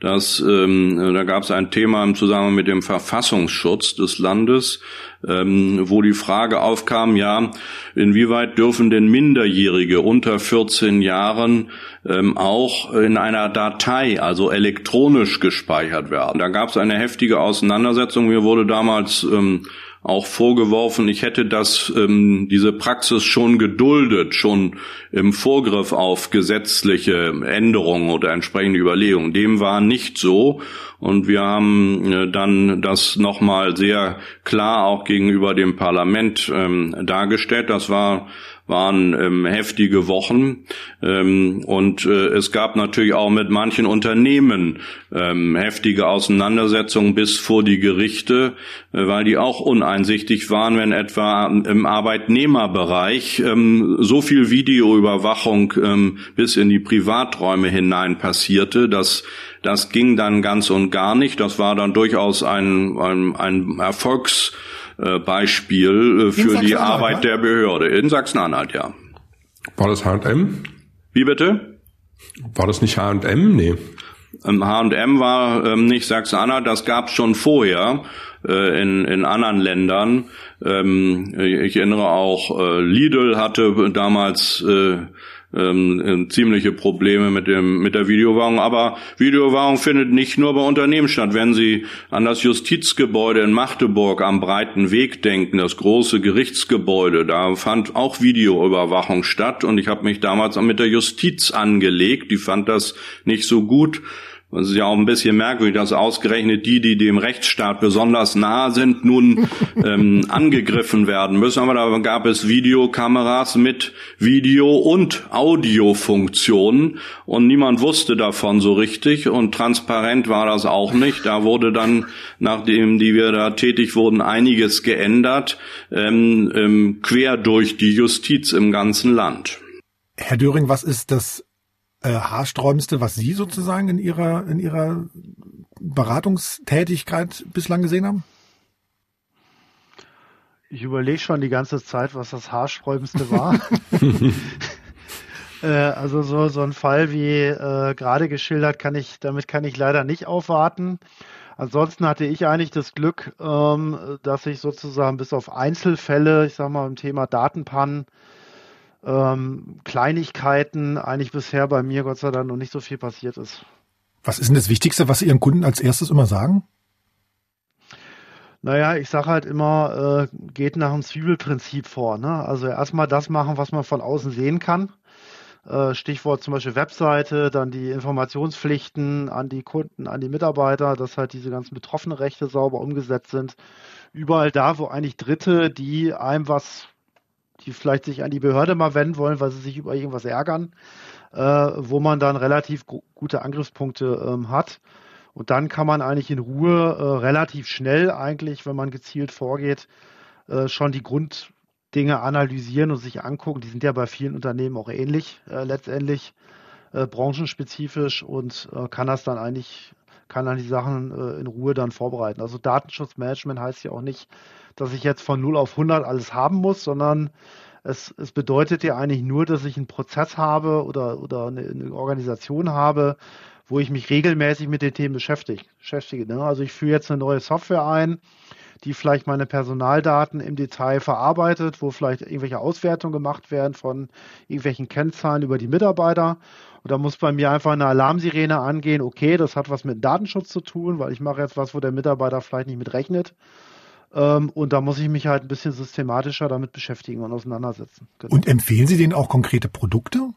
dass ähm, da gab es ein Thema im Zusammenhang mit dem Verfassungsschutz des Landes, ähm, wo die Frage aufkam, ja, inwieweit dürfen denn Minderjährige unter 14 Jahren ähm, auch in einer Datei, also elektronisch gespeichert werden? Da gab es eine heftige Auseinandersetzung. Mir wurde damals ähm, auch vorgeworfen, ich hätte das, ähm, diese Praxis schon geduldet, schon im Vorgriff auf gesetzliche Änderungen oder entsprechende Überlegungen. Dem war nicht so. Und wir haben äh, dann das nochmal sehr klar auch gegenüber dem Parlament ähm, dargestellt. Das war waren ähm, heftige Wochen ähm, und äh, es gab natürlich auch mit manchen Unternehmen ähm, heftige Auseinandersetzungen bis vor die Gerichte, äh, weil die auch uneinsichtig waren, wenn etwa im Arbeitnehmerbereich ähm, so viel Videoüberwachung ähm, bis in die Privaträume hinein passierte, dass das ging dann ganz und gar nicht. Das war dann durchaus ein, ein, ein Erfolgs äh, Beispiel äh, für die Arbeit ja? der Behörde in Sachsen-Anhalt, ja. War das H&M? Wie bitte? War das nicht H&M? Nee. H&M war ähm, nicht Sachsen-Anhalt, das gab's schon vorher äh, in, in anderen Ländern. Ähm, ich erinnere auch, äh, Lidl hatte damals äh, ähm, äh, ziemliche Probleme mit dem mit der Videowahrung. Aber Videowahrung findet nicht nur bei Unternehmen statt. Wenn Sie an das Justizgebäude in Magdeburg am Breiten Weg denken, das große Gerichtsgebäude, da fand auch Videoüberwachung statt. Und ich habe mich damals mit der Justiz angelegt. Die fand das nicht so gut es ist ja auch ein bisschen merkwürdig, dass ausgerechnet die, die dem Rechtsstaat besonders nahe sind, nun ähm, angegriffen werden müssen. Aber da gab es Videokameras mit Video- und Audiofunktionen und niemand wusste davon so richtig und transparent war das auch nicht. Da wurde dann, nachdem die wir da tätig wurden, einiges geändert, ähm, ähm, quer durch die Justiz im ganzen Land. Herr Döring, was ist das äh, haarsträubendste, was Sie sozusagen in Ihrer, in Ihrer Beratungstätigkeit bislang gesehen haben? Ich überlege schon die ganze Zeit, was das haarsträubendste war. äh, also so, so ein Fall wie äh, gerade geschildert, kann ich, damit kann ich leider nicht aufwarten. Ansonsten hatte ich eigentlich das Glück, ähm, dass ich sozusagen bis auf Einzelfälle, ich sag mal im Thema Datenpannen, ähm, Kleinigkeiten eigentlich bisher bei mir Gott sei Dank noch nicht so viel passiert ist. Was ist denn das Wichtigste, was Sie Ihren Kunden als erstes immer sagen? Naja, ich sage halt immer, äh, geht nach dem Zwiebelprinzip vor. Ne? Also erstmal das machen, was man von außen sehen kann. Äh, Stichwort zum Beispiel Webseite, dann die Informationspflichten an die Kunden, an die Mitarbeiter, dass halt diese ganzen betroffenen Rechte sauber umgesetzt sind. Überall da, wo eigentlich Dritte, die einem was die vielleicht sich an die Behörde mal wenden wollen, weil sie sich über irgendwas ärgern, äh, wo man dann relativ gute Angriffspunkte ähm, hat. Und dann kann man eigentlich in Ruhe äh, relativ schnell eigentlich, wenn man gezielt vorgeht, äh, schon die Grunddinge analysieren und sich angucken. Die sind ja bei vielen Unternehmen auch ähnlich äh, letztendlich, äh, branchenspezifisch und äh, kann das dann eigentlich, kann dann die Sachen in Ruhe dann vorbereiten. Also Datenschutzmanagement heißt ja auch nicht, dass ich jetzt von 0 auf 100 alles haben muss, sondern es, es bedeutet ja eigentlich nur, dass ich einen Prozess habe oder, oder eine, eine Organisation habe, wo ich mich regelmäßig mit den Themen beschäftige. beschäftige ne? Also ich führe jetzt eine neue Software ein, die vielleicht meine Personaldaten im Detail verarbeitet, wo vielleicht irgendwelche Auswertungen gemacht werden von irgendwelchen Kennzahlen über die Mitarbeiter. Und da muss bei mir einfach eine Alarmsirene angehen, okay, das hat was mit Datenschutz zu tun, weil ich mache jetzt was, wo der Mitarbeiter vielleicht nicht mit rechnet. Ähm, und da muss ich mich halt ein bisschen systematischer damit beschäftigen und auseinandersetzen. Genau. Und empfehlen Sie denen auch konkrete Produkte?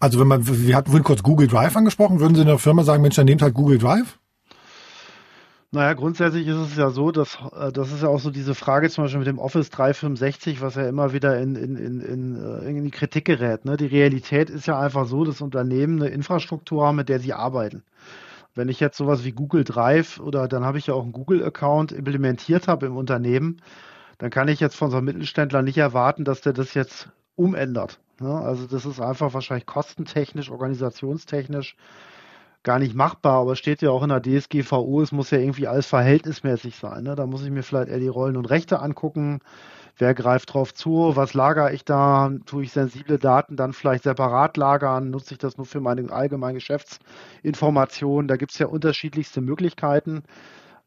Also wenn man, wir hatten vorhin kurz Google Drive angesprochen, würden Sie in der Firma sagen, Mensch, dann nehmt halt Google Drive? Naja, grundsätzlich ist es ja so, dass äh, das ist ja auch so diese Frage zum Beispiel mit dem Office 365, was ja immer wieder in, in, in, in, äh, in die Kritik gerät. Ne? Die Realität ist ja einfach so, dass Unternehmen eine Infrastruktur haben, mit der sie arbeiten. Wenn ich jetzt sowas wie Google Drive oder dann habe ich ja auch einen Google-Account implementiert habe im Unternehmen, dann kann ich jetzt von so einem Mittelständler nicht erwarten, dass der das jetzt umändert. Ne? Also das ist einfach wahrscheinlich kostentechnisch, organisationstechnisch gar nicht machbar, aber steht ja auch in der DSGVO, es muss ja irgendwie alles verhältnismäßig sein. Ne? Da muss ich mir vielleicht eher die Rollen und Rechte angucken wer greift drauf zu, was lagere ich da, tue ich sensible Daten dann vielleicht separat lagern, nutze ich das nur für meine allgemeine Geschäftsinformationen. Da gibt es ja unterschiedlichste Möglichkeiten,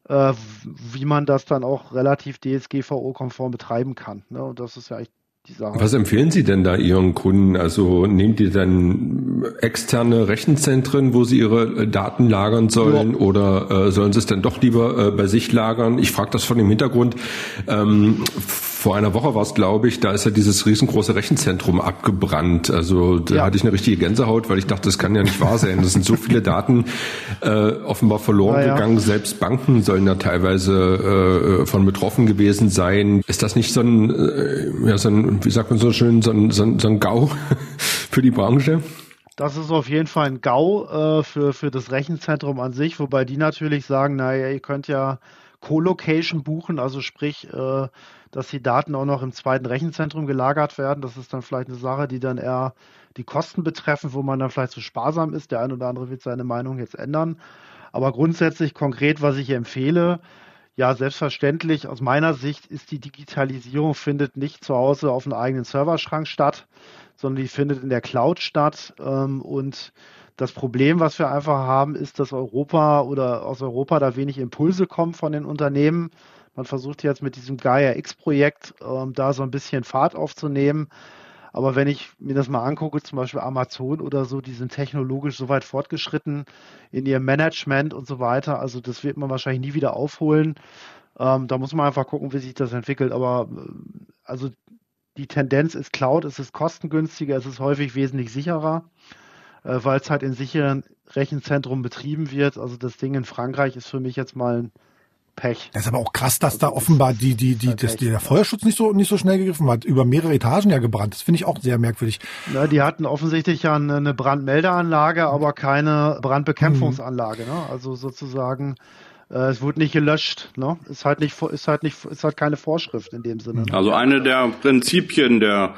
äh, wie man das dann auch relativ DSGVO-konform betreiben kann. Ne? Und das ist ja echt was empfehlen Sie denn da Ihren Kunden? Also nehmt ihr dann externe Rechenzentren, wo Sie Ihre Daten lagern sollen ja. oder äh, sollen Sie es dann doch lieber äh, bei sich lagern? Ich frage das von dem Hintergrund. Ähm, vor einer Woche war es, glaube ich, da ist ja dieses riesengroße Rechenzentrum abgebrannt. Also da ja. hatte ich eine richtige Gänsehaut, weil ich dachte, das kann ja nicht wahr sein. Das sind so viele Daten äh, offenbar verloren ja, gegangen. Selbst Banken sollen ja teilweise äh, von betroffen gewesen sein. Ist das nicht so ein, äh, ja, so ein, wie sagt man so schön, so ein, so ein, so ein GAU für die Branche? Das ist auf jeden Fall ein GAU äh, für, für das Rechenzentrum an sich, wobei die natürlich sagen, naja, ihr könnt ja Co-Location buchen, also sprich, äh, dass die Daten auch noch im zweiten Rechenzentrum gelagert werden. Das ist dann vielleicht eine Sache, die dann eher die Kosten betreffen, wo man dann vielleicht zu sparsam ist. Der ein oder andere wird seine Meinung jetzt ändern. Aber grundsätzlich konkret, was ich empfehle, ja, selbstverständlich, aus meiner Sicht ist die Digitalisierung findet nicht zu Hause auf einem eigenen Serverschrank statt, sondern die findet in der Cloud statt. Ähm, und das Problem, was wir einfach haben, ist, dass Europa oder aus Europa da wenig Impulse kommen von den Unternehmen. Man versucht jetzt mit diesem Gaia X-Projekt ähm, da so ein bisschen Fahrt aufzunehmen. Aber wenn ich mir das mal angucke, zum Beispiel Amazon oder so, die sind technologisch so weit fortgeschritten in ihrem Management und so weiter. Also das wird man wahrscheinlich nie wieder aufholen. Ähm, da muss man einfach gucken, wie sich das entwickelt. Aber äh, also die Tendenz ist Cloud, es ist kostengünstiger, es ist häufig wesentlich sicherer äh, weil es halt in sicheren Rechenzentren betrieben wird. Also das Ding in Frankreich ist für mich jetzt mal ein Pech. Das ist aber auch krass, dass da offenbar die, die, die, das, der Feuerschutz nicht so, nicht so schnell gegriffen hat. Über mehrere Etagen ja gebrannt. Das finde ich auch sehr merkwürdig. Na, die hatten offensichtlich ja eine Brandmeldeanlage, aber keine Brandbekämpfungsanlage. Mhm. Ne? Also sozusagen, äh, es wurde nicht gelöscht. Ne? Ist halt nicht, ist halt nicht, ist halt keine Vorschrift in dem Sinne. Ne? Also eine der Prinzipien der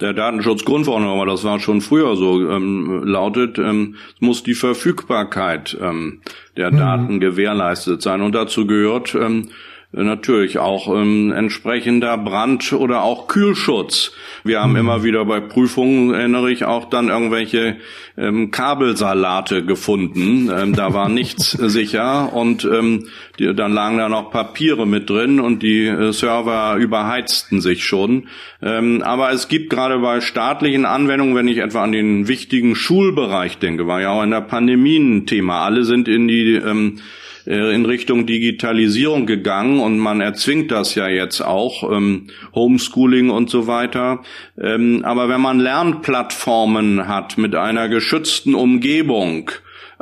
der Datenschutzgrundverordnung, aber das war schon früher so, ähm, lautet, ähm, muss die Verfügbarkeit ähm, der mhm. Daten gewährleistet sein. Und dazu gehört ähm, natürlich auch ähm, entsprechender Brand- oder auch Kühlschutz. Wir haben mhm. immer wieder bei Prüfungen, erinnere ich, auch dann irgendwelche ähm, Kabelsalate gefunden. Ähm, da war nichts sicher und ähm, die, dann lagen da noch Papiere mit drin und die äh, Server überheizten sich schon. Ähm, aber es gibt gerade bei staatlichen Anwendungen, wenn ich etwa an den wichtigen Schulbereich denke, war ja auch in der Pandemie ein Thema. Alle sind in die ähm, äh, in Richtung Digitalisierung gegangen und man erzwingt das ja jetzt auch, ähm, Homeschooling und so weiter. Ähm, aber wenn man Lernplattformen hat mit einer geschützten Umgebung,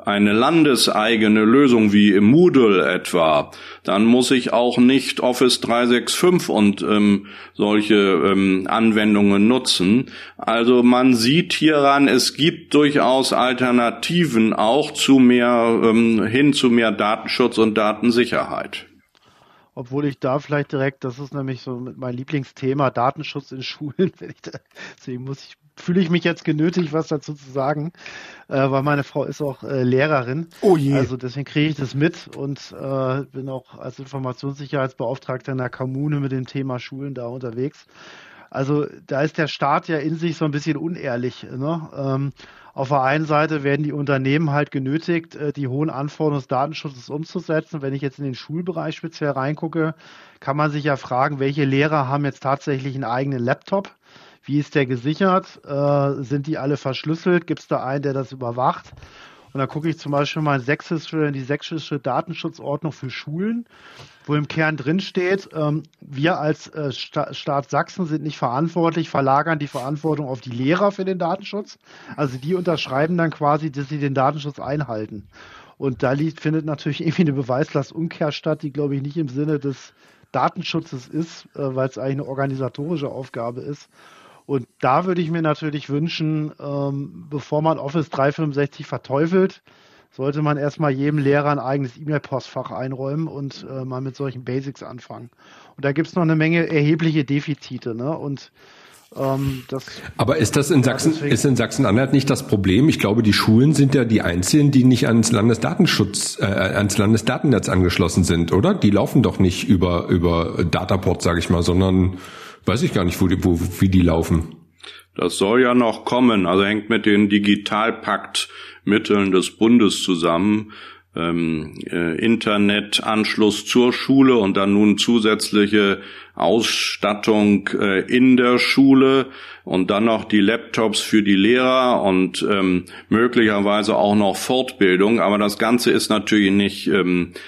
eine landeseigene Lösung wie im Moodle etwa, dann muss ich auch nicht Office 365 und ähm, solche ähm, Anwendungen nutzen. Also man sieht hieran, es gibt durchaus Alternativen auch zu mehr ähm, hin zu mehr Datenschutz und Datensicherheit obwohl ich da vielleicht direkt, das ist nämlich so mein Lieblingsthema, Datenschutz in Schulen. Deswegen muss ich fühle ich mich jetzt genötigt, was dazu zu sagen, äh, weil meine Frau ist auch äh, Lehrerin. Oh je. Also deswegen kriege ich das mit und äh, bin auch als Informationssicherheitsbeauftragter in der Kommune mit dem Thema Schulen da unterwegs. Also da ist der Staat ja in sich so ein bisschen unehrlich. Ne? Ähm, auf der einen Seite werden die Unternehmen halt genötigt, äh, die hohen Anforderungen des Datenschutzes umzusetzen. Wenn ich jetzt in den Schulbereich speziell reingucke, kann man sich ja fragen, welche Lehrer haben jetzt tatsächlich einen eigenen Laptop? Wie ist der gesichert? Äh, sind die alle verschlüsselt? Gibt es da einen, der das überwacht? Und da gucke ich zum Beispiel mal sächsische, die sächsische Datenschutzordnung für Schulen, wo im Kern drin steht, ähm, wir als äh, Sta Staat Sachsen sind nicht verantwortlich, verlagern die Verantwortung auf die Lehrer für den Datenschutz. Also die unterschreiben dann quasi, dass sie den Datenschutz einhalten. Und da liegt, findet natürlich irgendwie eine Beweislastumkehr statt, die, glaube ich, nicht im Sinne des Datenschutzes ist, äh, weil es eigentlich eine organisatorische Aufgabe ist. Und da würde ich mir natürlich wünschen, ähm, bevor man Office 365 verteufelt, sollte man erstmal jedem Lehrer ein eigenes E-Mail-Postfach einräumen und äh, mal mit solchen Basics anfangen. Und da gibt es noch eine Menge erhebliche Defizite. Ne? Und ähm, das, Aber ist das in Sachsen, deswegen, ist in Sachsen-Anhalt nicht das Problem? Ich glaube, die Schulen sind ja die einzigen, die nicht ans Landesdatenschutz, äh, ans Landesdatennetz angeschlossen sind, oder? Die laufen doch nicht über, über Dataport, sage ich mal, sondern Weiß ich gar nicht, wo die, wo, wie die laufen. Das soll ja noch kommen, also hängt mit den Digitalpaktmitteln des Bundes zusammen. Ähm, äh, Internetanschluss zur Schule und dann nun zusätzliche Ausstattung äh, in der Schule und dann noch die Laptops für die Lehrer und ähm, möglicherweise auch noch Fortbildung. Aber das Ganze ist natürlich nicht ähm, äh,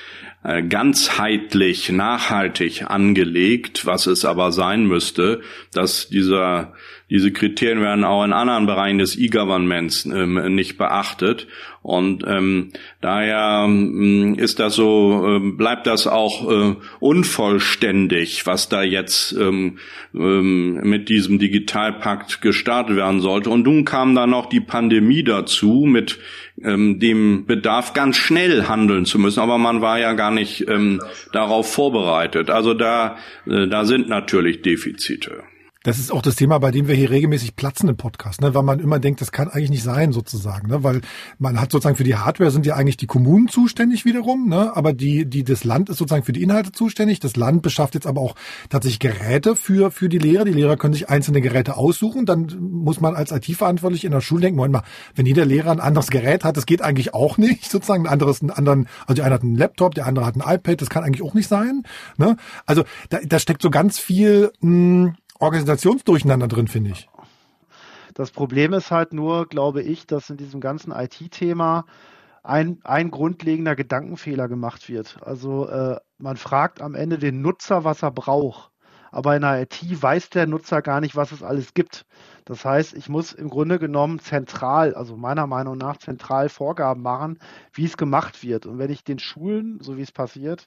ganzheitlich, nachhaltig angelegt, was es aber sein müsste, dass dieser diese Kriterien werden auch in anderen Bereichen des E-Governments ähm, nicht beachtet. Und ähm, daher ähm, ist das so, ähm, bleibt das auch äh, unvollständig, was da jetzt ähm, ähm, mit diesem Digitalpakt gestartet werden sollte. Und nun kam da noch die Pandemie dazu mit ähm, dem Bedarf, ganz schnell handeln zu müssen. Aber man war ja gar nicht ähm, darauf vorbereitet. Also da, äh, da sind natürlich Defizite. Das ist auch das Thema, bei dem wir hier regelmäßig platzen im Podcast, ne? weil man immer denkt, das kann eigentlich nicht sein sozusagen, ne? weil man hat sozusagen für die Hardware sind ja eigentlich die Kommunen zuständig wiederum, ne? aber die, die das Land ist sozusagen für die Inhalte zuständig. Das Land beschafft jetzt aber auch tatsächlich Geräte für für die Lehrer. Die Lehrer können sich einzelne Geräte aussuchen. Dann muss man als IT-Verantwortlich in der Schule denken, Moment mal, wenn jeder Lehrer ein anderes Gerät hat, das geht eigentlich auch nicht sozusagen. Ein anderes, einen anderen, also der eine hat einen Laptop, der andere hat ein iPad, das kann eigentlich auch nicht sein. Ne? Also da, da steckt so ganz viel mh, Organisationsdurcheinander drin, finde ich. Das Problem ist halt nur, glaube ich, dass in diesem ganzen IT-Thema ein, ein grundlegender Gedankenfehler gemacht wird. Also äh, man fragt am Ende den Nutzer, was er braucht. Aber in der IT weiß der Nutzer gar nicht, was es alles gibt. Das heißt, ich muss im Grunde genommen zentral, also meiner Meinung nach zentral Vorgaben machen, wie es gemacht wird. Und wenn ich den Schulen, so wie es passiert,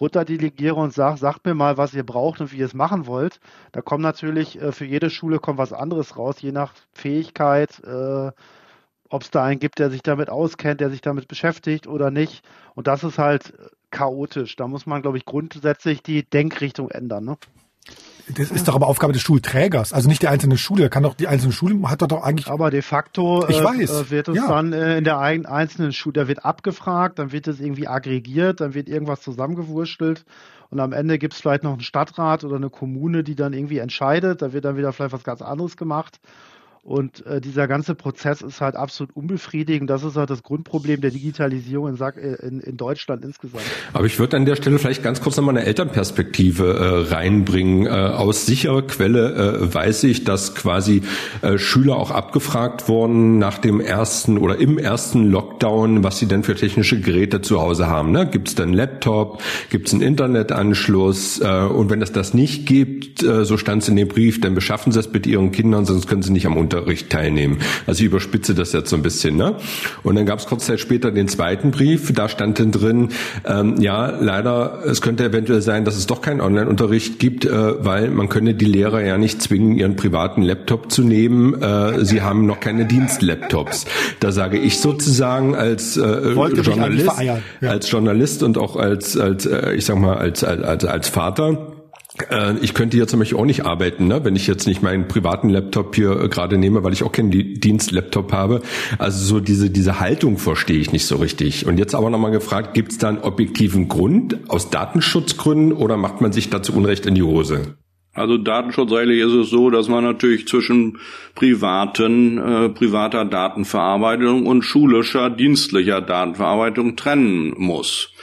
runterdelegiere und sage, sagt mir mal, was ihr braucht und wie ihr es machen wollt. Da kommt natürlich äh, für jede Schule kommt was anderes raus, je nach Fähigkeit, äh, ob es da einen gibt, der sich damit auskennt, der sich damit beschäftigt oder nicht. Und das ist halt chaotisch. Da muss man, glaube ich, grundsätzlich die Denkrichtung ändern. Ne? Das ist doch aber Aufgabe des Schulträgers, also nicht der einzelnen Schule. Da kann doch die einzelne Schule hat doch, doch eigentlich. Aber de facto ich äh, weiß. Äh, wird es ja. dann äh, in der einzelnen Schule, da wird abgefragt, dann wird es irgendwie aggregiert, dann wird irgendwas zusammengewurstelt und am Ende gibt es vielleicht noch einen Stadtrat oder eine Kommune, die dann irgendwie entscheidet. Da wird dann wieder vielleicht was ganz anderes gemacht. Und äh, dieser ganze Prozess ist halt absolut unbefriedigend. Das ist halt das Grundproblem der Digitalisierung in, äh, in, in Deutschland insgesamt. Aber ich würde an der Stelle vielleicht ganz kurz nochmal eine Elternperspektive äh, reinbringen. Äh, aus sicherer Quelle äh, weiß ich, dass quasi äh, Schüler auch abgefragt wurden nach dem ersten oder im ersten Lockdown, was sie denn für technische Geräte zu Hause haben. Ne? Gibt es dann Laptop? Gibt es einen Internetanschluss? Äh, und wenn es das nicht gibt, äh, so stand es in dem Brief, dann beschaffen Sie es mit Ihren Kindern, sonst können Sie nicht am Unterricht Unterricht teilnehmen. Also ich überspitze das jetzt so ein bisschen. Ne? Und dann gab es kurz Zeit später den zweiten Brief, da stand dann drin, ähm, ja, leider, es könnte eventuell sein, dass es doch keinen Online-Unterricht gibt, äh, weil man könne die Lehrer ja nicht zwingen, ihren privaten Laptop zu nehmen. Äh, sie haben noch keine Dienstlaptops. Da sage ich sozusagen als äh, Journalist, ja. als Journalist und auch als, als äh, ich sag mal, als, als, als Vater, ich könnte hier zum Beispiel auch nicht arbeiten, ne? wenn ich jetzt nicht meinen privaten Laptop hier äh, gerade nehme, weil ich auch keinen Dienstlaptop habe. Also so diese, diese Haltung verstehe ich nicht so richtig. Und jetzt aber nochmal gefragt, gibt es da einen objektiven Grund aus Datenschutzgründen oder macht man sich dazu Unrecht in die Hose? Also datenschutzrechtlich ist es so, dass man natürlich zwischen privaten, äh, privater Datenverarbeitung und schulischer, dienstlicher Datenverarbeitung trennen muss.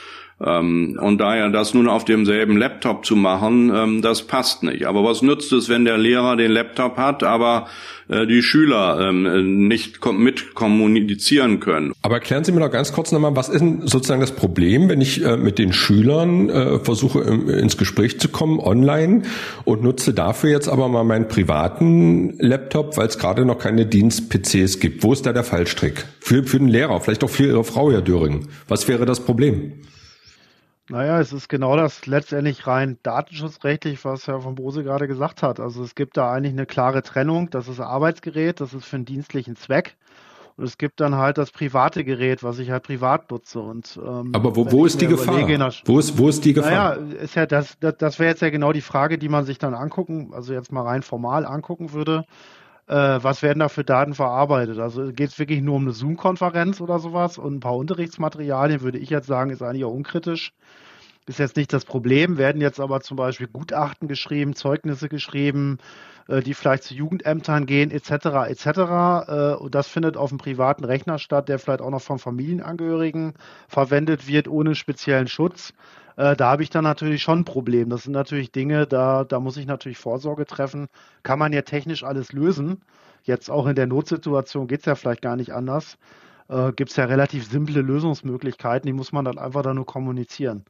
Ähm, und daher das nun auf demselben Laptop zu machen, ähm, das passt nicht. Aber was nützt es, wenn der Lehrer den Laptop hat, aber äh, die Schüler ähm, nicht mit kommunizieren können? Aber erklären Sie mir doch ganz kurz nochmal, was ist denn sozusagen das Problem, wenn ich äh, mit den Schülern äh, versuche ins Gespräch zu kommen online und nutze dafür jetzt aber mal meinen privaten Laptop, weil es gerade noch keine Dienst-PCs gibt. Wo ist da der Fallstrick? Für, für den Lehrer, vielleicht auch für Ihre Frau, Herr Döring. Was wäre das Problem? Naja, es ist genau das letztendlich rein datenschutzrechtlich, was Herr von Bose gerade gesagt hat. Also es gibt da eigentlich eine klare Trennung. Das ist ein Arbeitsgerät, das ist für einen dienstlichen Zweck. Und es gibt dann halt das private Gerät, was ich halt privat nutze. Und, ähm, Aber wo, wo ist die Gefahr? Wo ist, wo ist die Gefahr? Naja, ist ja das, das, das wäre jetzt ja genau die Frage, die man sich dann angucken, also jetzt mal rein formal angucken würde. Äh, was werden da für Daten verarbeitet? Also geht es wirklich nur um eine Zoom-Konferenz oder sowas und ein paar Unterrichtsmaterialien, würde ich jetzt sagen, ist eigentlich auch unkritisch ist jetzt nicht das Problem, werden jetzt aber zum Beispiel Gutachten geschrieben, Zeugnisse geschrieben, äh, die vielleicht zu Jugendämtern gehen, etc., etc. Äh, und das findet auf einem privaten Rechner statt, der vielleicht auch noch von Familienangehörigen verwendet wird, ohne speziellen Schutz. Äh, da habe ich dann natürlich schon ein Problem. Das sind natürlich Dinge, da, da muss ich natürlich Vorsorge treffen. Kann man ja technisch alles lösen. Jetzt auch in der Notsituation geht es ja vielleicht gar nicht anders. äh, gibt es ja relativ simple Lösungsmöglichkeiten, die muss man dann einfach dann nur kommunizieren.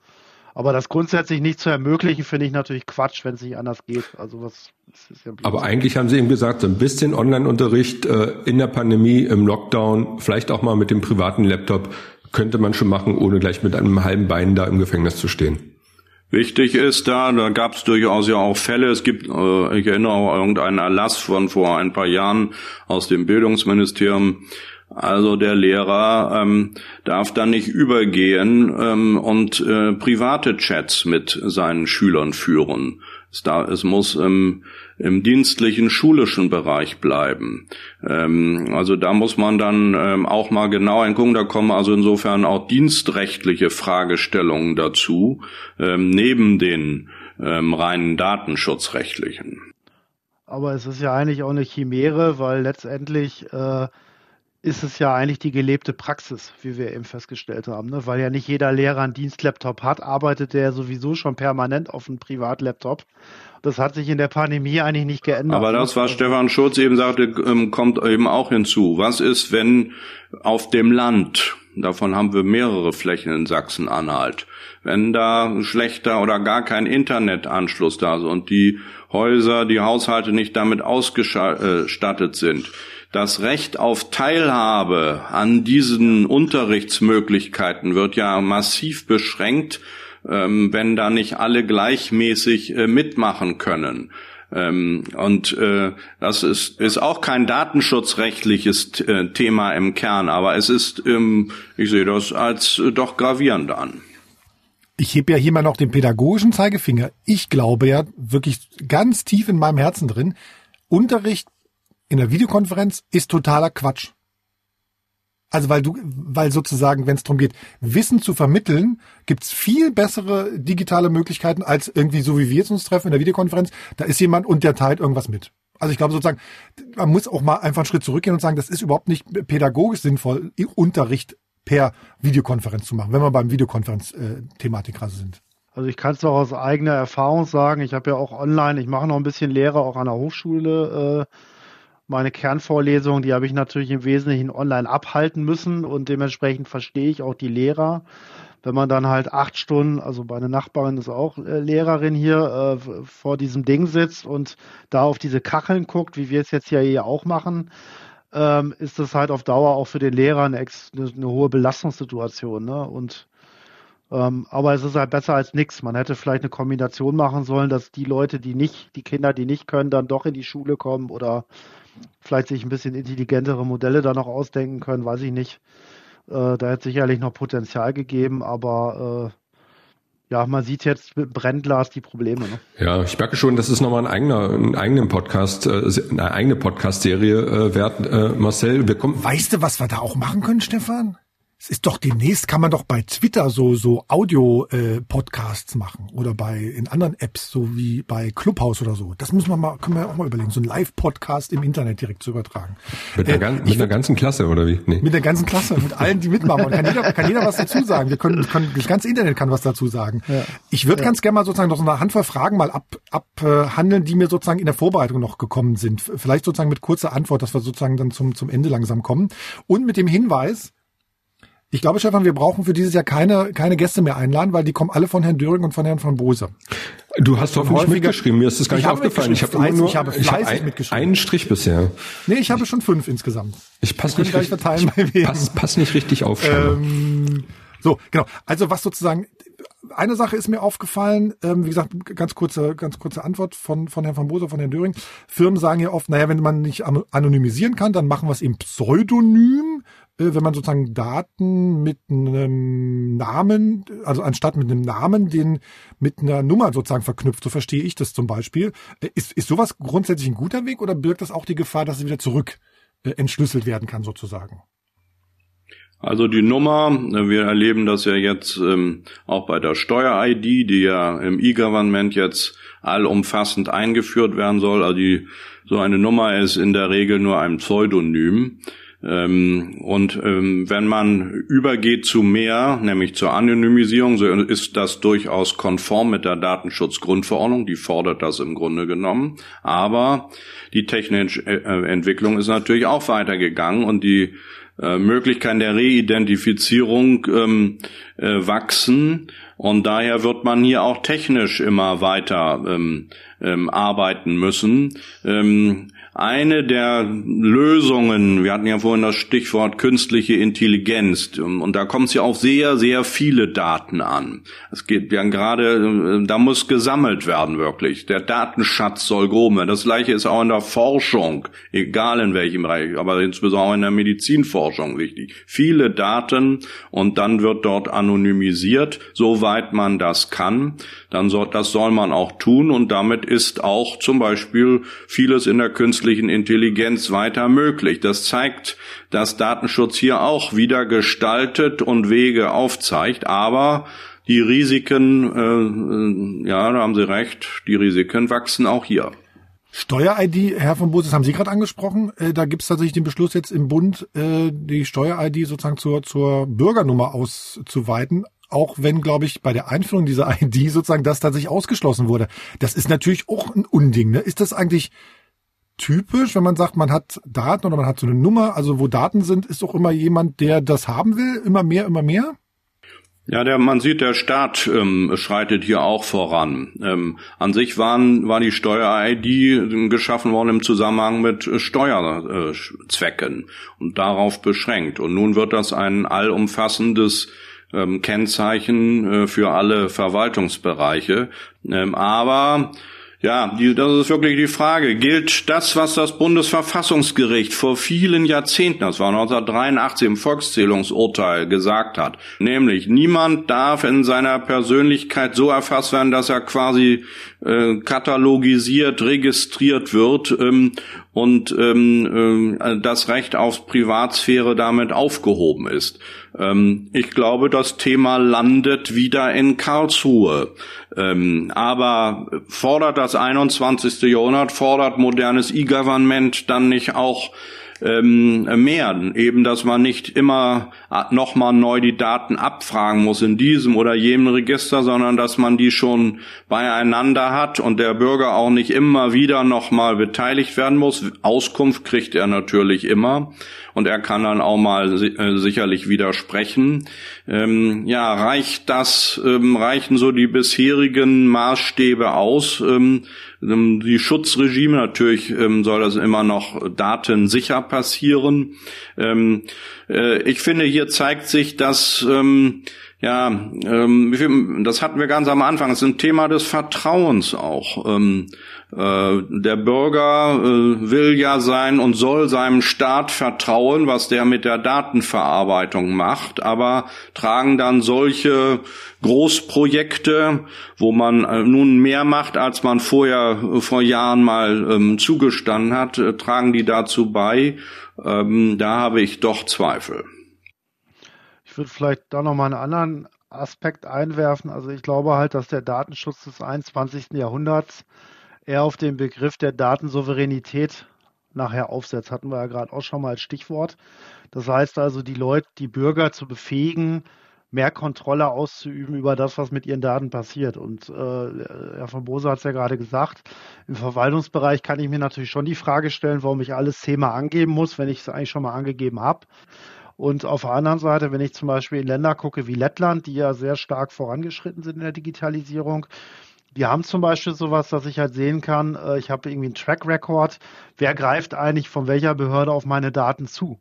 Aber das grundsätzlich nicht zu ermöglichen, finde ich natürlich Quatsch, wenn es nicht anders geht. Also was ist ja Aber eigentlich haben Sie eben gesagt, so ein bisschen Online-Unterricht äh, in der Pandemie, im Lockdown, vielleicht auch mal mit dem privaten Laptop, könnte man schon machen, ohne gleich mit einem halben Bein da im Gefängnis zu stehen. Wichtig ist da, da gab es durchaus ja auch Fälle. Es gibt, äh, ich erinnere auch irgendeinen Erlass von vor ein paar Jahren aus dem Bildungsministerium. Also der Lehrer ähm, darf dann nicht übergehen ähm, und äh, private Chats mit seinen Schülern führen. Es, da, es muss ähm, im dienstlichen schulischen Bereich bleiben. Ähm, also da muss man dann ähm, auch mal genau hingucken. Da kommen also insofern auch dienstrechtliche Fragestellungen dazu, ähm, neben den ähm, reinen datenschutzrechtlichen. Aber es ist ja eigentlich auch eine Chimäre, weil letztendlich äh, ist es ja eigentlich die gelebte Praxis, wie wir eben festgestellt haben. Ne? Weil ja nicht jeder Lehrer einen Dienstlaptop hat, arbeitet der sowieso schon permanent auf einem Privatlaptop. Das hat sich in der Pandemie eigentlich nicht geändert. Aber das, was Stefan Schulz eben sagte, ähm, kommt eben auch hinzu. Was ist, wenn auf dem Land, davon haben wir mehrere Flächen in Sachsen-Anhalt, wenn da schlechter oder gar kein Internetanschluss da ist und die Häuser, die Haushalte nicht damit ausgestattet sind, das Recht auf Teilhabe an diesen Unterrichtsmöglichkeiten wird ja massiv beschränkt ähm, wenn da nicht alle gleichmäßig äh, mitmachen können. Ähm, und äh, das ist, ist auch kein datenschutzrechtliches äh, Thema im Kern, aber es ist, ähm, ich sehe das als doch gravierend an. Ich hebe ja hier mal noch den pädagogischen Zeigefinger. Ich glaube ja wirklich ganz tief in meinem Herzen drin, Unterricht in der Videokonferenz ist totaler Quatsch. Also weil du, weil sozusagen, wenn es darum geht, Wissen zu vermitteln, gibt's viel bessere digitale Möglichkeiten als irgendwie so wie wir jetzt uns treffen in der Videokonferenz. Da ist jemand und der teilt irgendwas mit. Also ich glaube sozusagen, man muss auch mal einfach einen Schritt zurückgehen und sagen, das ist überhaupt nicht pädagogisch sinnvoll, Unterricht per Videokonferenz zu machen, wenn wir beim Videokonferenz-Thematik gerade sind. Also ich kann es auch aus eigener Erfahrung sagen. Ich habe ja auch online, ich mache noch ein bisschen Lehre auch an der Hochschule. Äh, meine Kernvorlesung, die habe ich natürlich im Wesentlichen online abhalten müssen und dementsprechend verstehe ich auch die Lehrer. Wenn man dann halt acht Stunden, also meine Nachbarin ist auch äh, Lehrerin hier, äh, vor diesem Ding sitzt und da auf diese Kacheln guckt, wie wir es jetzt hier auch machen, ähm, ist das halt auf Dauer auch für den Lehrer eine, eine, eine hohe Belastungssituation. Ne? Und ähm, aber es ist halt besser als nichts. Man hätte vielleicht eine Kombination machen sollen, dass die Leute, die nicht, die Kinder, die nicht können, dann doch in die Schule kommen oder vielleicht sich ein bisschen intelligentere Modelle da noch ausdenken können, weiß ich nicht. Äh, da hätte sicherlich noch Potenzial gegeben, aber äh, ja, man sieht jetzt mit Brennglas die Probleme. Ne? Ja, ich merke schon, das ist nochmal ein eigener, ein eigenen Podcast, äh, eine eigene Podcast-Serie äh, wert, äh, Marcel. Wir kommen. Weißt du, was wir da auch machen können, Stefan? Es ist doch demnächst kann man doch bei Twitter so so Audio äh, Podcasts machen oder bei in anderen Apps so wie bei Clubhouse oder so. Das müssen wir mal können wir auch mal überlegen, so ein Live Podcast im Internet direkt zu übertragen. Mit, äh, der, mit der ganzen Klasse oder wie? Nee. Mit der ganzen Klasse, mit allen, die mitmachen. Und kann jeder kann jeder was dazu sagen. Wir können, können das ganze Internet kann was dazu sagen. Ja. Ich würde ja. ganz gerne mal sozusagen noch so eine Handvoll Fragen mal ab abhandeln, die mir sozusagen in der Vorbereitung noch gekommen sind. Vielleicht sozusagen mit kurzer Antwort, dass wir sozusagen dann zum zum Ende langsam kommen und mit dem Hinweis ich glaube, Stefan, wir brauchen für dieses Jahr keine, keine Gäste mehr einladen, weil die kommen alle von Herrn Döring und von Herrn von Bose. Du hast hoffentlich mitgeschrieben, mir ist das gar nicht aufgefallen. Ich habe fleißig, nur, ich habe ich hab mitgeschrieben. Einen Strich bisher. Nee, ich habe schon fünf insgesamt. Ich passe nicht, richtig, ich pass, pass nicht richtig auf. Ähm, so, genau. Also was sozusagen, eine Sache ist mir aufgefallen, ähm, wie gesagt, ganz kurze, ganz kurze Antwort von, von Herrn von Bose, von Herrn Döring. Firmen sagen ja oft, naja, wenn man nicht anonymisieren kann, dann machen wir es eben pseudonym. Äh, wenn man sozusagen Daten mit einem Namen, also anstatt mit einem Namen, den mit einer Nummer sozusagen verknüpft, so verstehe ich das zum Beispiel. Äh, ist, ist sowas grundsätzlich ein guter Weg oder birgt das auch die Gefahr, dass es wieder zurück äh, entschlüsselt werden kann sozusagen? Also die Nummer, wir erleben das ja jetzt ähm, auch bei der Steuer-ID, die ja im E-Government jetzt allumfassend eingeführt werden soll. Also die, so eine Nummer ist in der Regel nur ein Pseudonym. Ähm, und ähm, wenn man übergeht zu mehr, nämlich zur Anonymisierung, so ist das durchaus konform mit der Datenschutzgrundverordnung, die fordert das im Grunde genommen. Aber die technische äh, Entwicklung ist natürlich auch weitergegangen und die äh, Möglichkeiten der Reidentifizierung ähm, äh, wachsen. Und daher wird man hier auch technisch immer weiter ähm, ähm, arbeiten müssen. Ähm, eine der Lösungen, wir hatten ja vorhin das Stichwort künstliche Intelligenz, und da kommt es ja auf sehr, sehr viele Daten an. Es geht ja gerade, da muss gesammelt werden wirklich. Der Datenschatz soll grob werden. Das gleiche ist auch in der Forschung, egal in welchem Bereich, aber insbesondere auch in der Medizinforschung wichtig. Viele Daten und dann wird dort anonymisiert, soweit man das kann. Dann soll, das soll man auch tun und damit ist auch zum Beispiel vieles in der künstlichen künstlichen Intelligenz weiter möglich. Das zeigt, dass Datenschutz hier auch wieder gestaltet und Wege aufzeigt, aber die Risiken, äh, ja, da haben Sie recht, die Risiken wachsen auch hier. Steuer-ID, Herr von Bose, das haben Sie gerade angesprochen. Äh, da gibt es tatsächlich den Beschluss jetzt im Bund, äh, die Steuer-ID sozusagen zur, zur Bürgernummer auszuweiten. Auch wenn, glaube ich, bei der Einführung dieser ID sozusagen das tatsächlich ausgeschlossen wurde. Das ist natürlich auch ein Unding. Ne? Ist das eigentlich typisch, wenn man sagt, man hat Daten oder man hat so eine Nummer, also wo Daten sind, ist auch immer jemand, der das haben will, immer mehr, immer mehr? Ja, der, man sieht, der Staat ähm, schreitet hier auch voran. Ähm, an sich waren, war die Steuer-ID geschaffen worden im Zusammenhang mit Steuerzwecken und darauf beschränkt. Und nun wird das ein allumfassendes ähm, Kennzeichen äh, für alle Verwaltungsbereiche. Ähm, aber ja, die, das ist wirklich die Frage. Gilt das, was das Bundesverfassungsgericht vor vielen Jahrzehnten, das war 1983 im Volkszählungsurteil gesagt hat, nämlich niemand darf in seiner Persönlichkeit so erfasst werden, dass er quasi äh, katalogisiert, registriert wird ähm, und ähm, äh, das Recht auf Privatsphäre damit aufgehoben ist. Ähm, ich glaube, das Thema landet wieder in Karlsruhe. Ähm, aber fordert das 21. Jahrhundert, fordert modernes E-Government dann nicht auch ähm, mehr. Eben, dass man nicht immer nochmal neu die Daten abfragen muss in diesem oder jenem Register, sondern dass man die schon beieinander hat und der Bürger auch nicht immer wieder nochmal beteiligt werden muss. Auskunft kriegt er natürlich immer und er kann dann auch mal äh, sicherlich widersprechen. Ähm, ja, reicht das, ähm, reichen so die bisherigen Maßstäbe aus? Ähm die Schutzregime natürlich ähm, soll das immer noch datensicher passieren. Ähm, äh, ich finde, hier zeigt sich, dass ähm, ja, ähm, das hatten wir ganz am Anfang. Es ist ein Thema des Vertrauens auch. Ähm, äh, der Bürger äh, will ja sein und soll seinem Staat vertrauen, was der mit der Datenverarbeitung macht, aber tragen dann solche Großprojekte, wo man äh, nun mehr macht, als man vorher vor Jahren mal ähm, zugestanden hat, tragen die dazu bei. Ähm, da habe ich doch Zweifel. Ich würde vielleicht da nochmal einen anderen Aspekt einwerfen. Also ich glaube halt, dass der Datenschutz des 21. Jahrhunderts eher auf den Begriff der Datensouveränität nachher aufsetzt. Hatten wir ja gerade auch schon mal als Stichwort. Das heißt also, die Leute, die Bürger zu befähigen, mehr Kontrolle auszuüben über das, was mit ihren Daten passiert. Und äh, Herr von Bose hat es ja gerade gesagt, im Verwaltungsbereich kann ich mir natürlich schon die Frage stellen, warum ich alles Thema angeben muss, wenn ich es eigentlich schon mal angegeben habe. Und auf der anderen Seite, wenn ich zum Beispiel in Länder gucke wie Lettland, die ja sehr stark vorangeschritten sind in der Digitalisierung, die haben zum Beispiel sowas, dass ich halt sehen kann, äh, ich habe irgendwie einen Track Record, wer greift eigentlich von welcher Behörde auf meine Daten zu.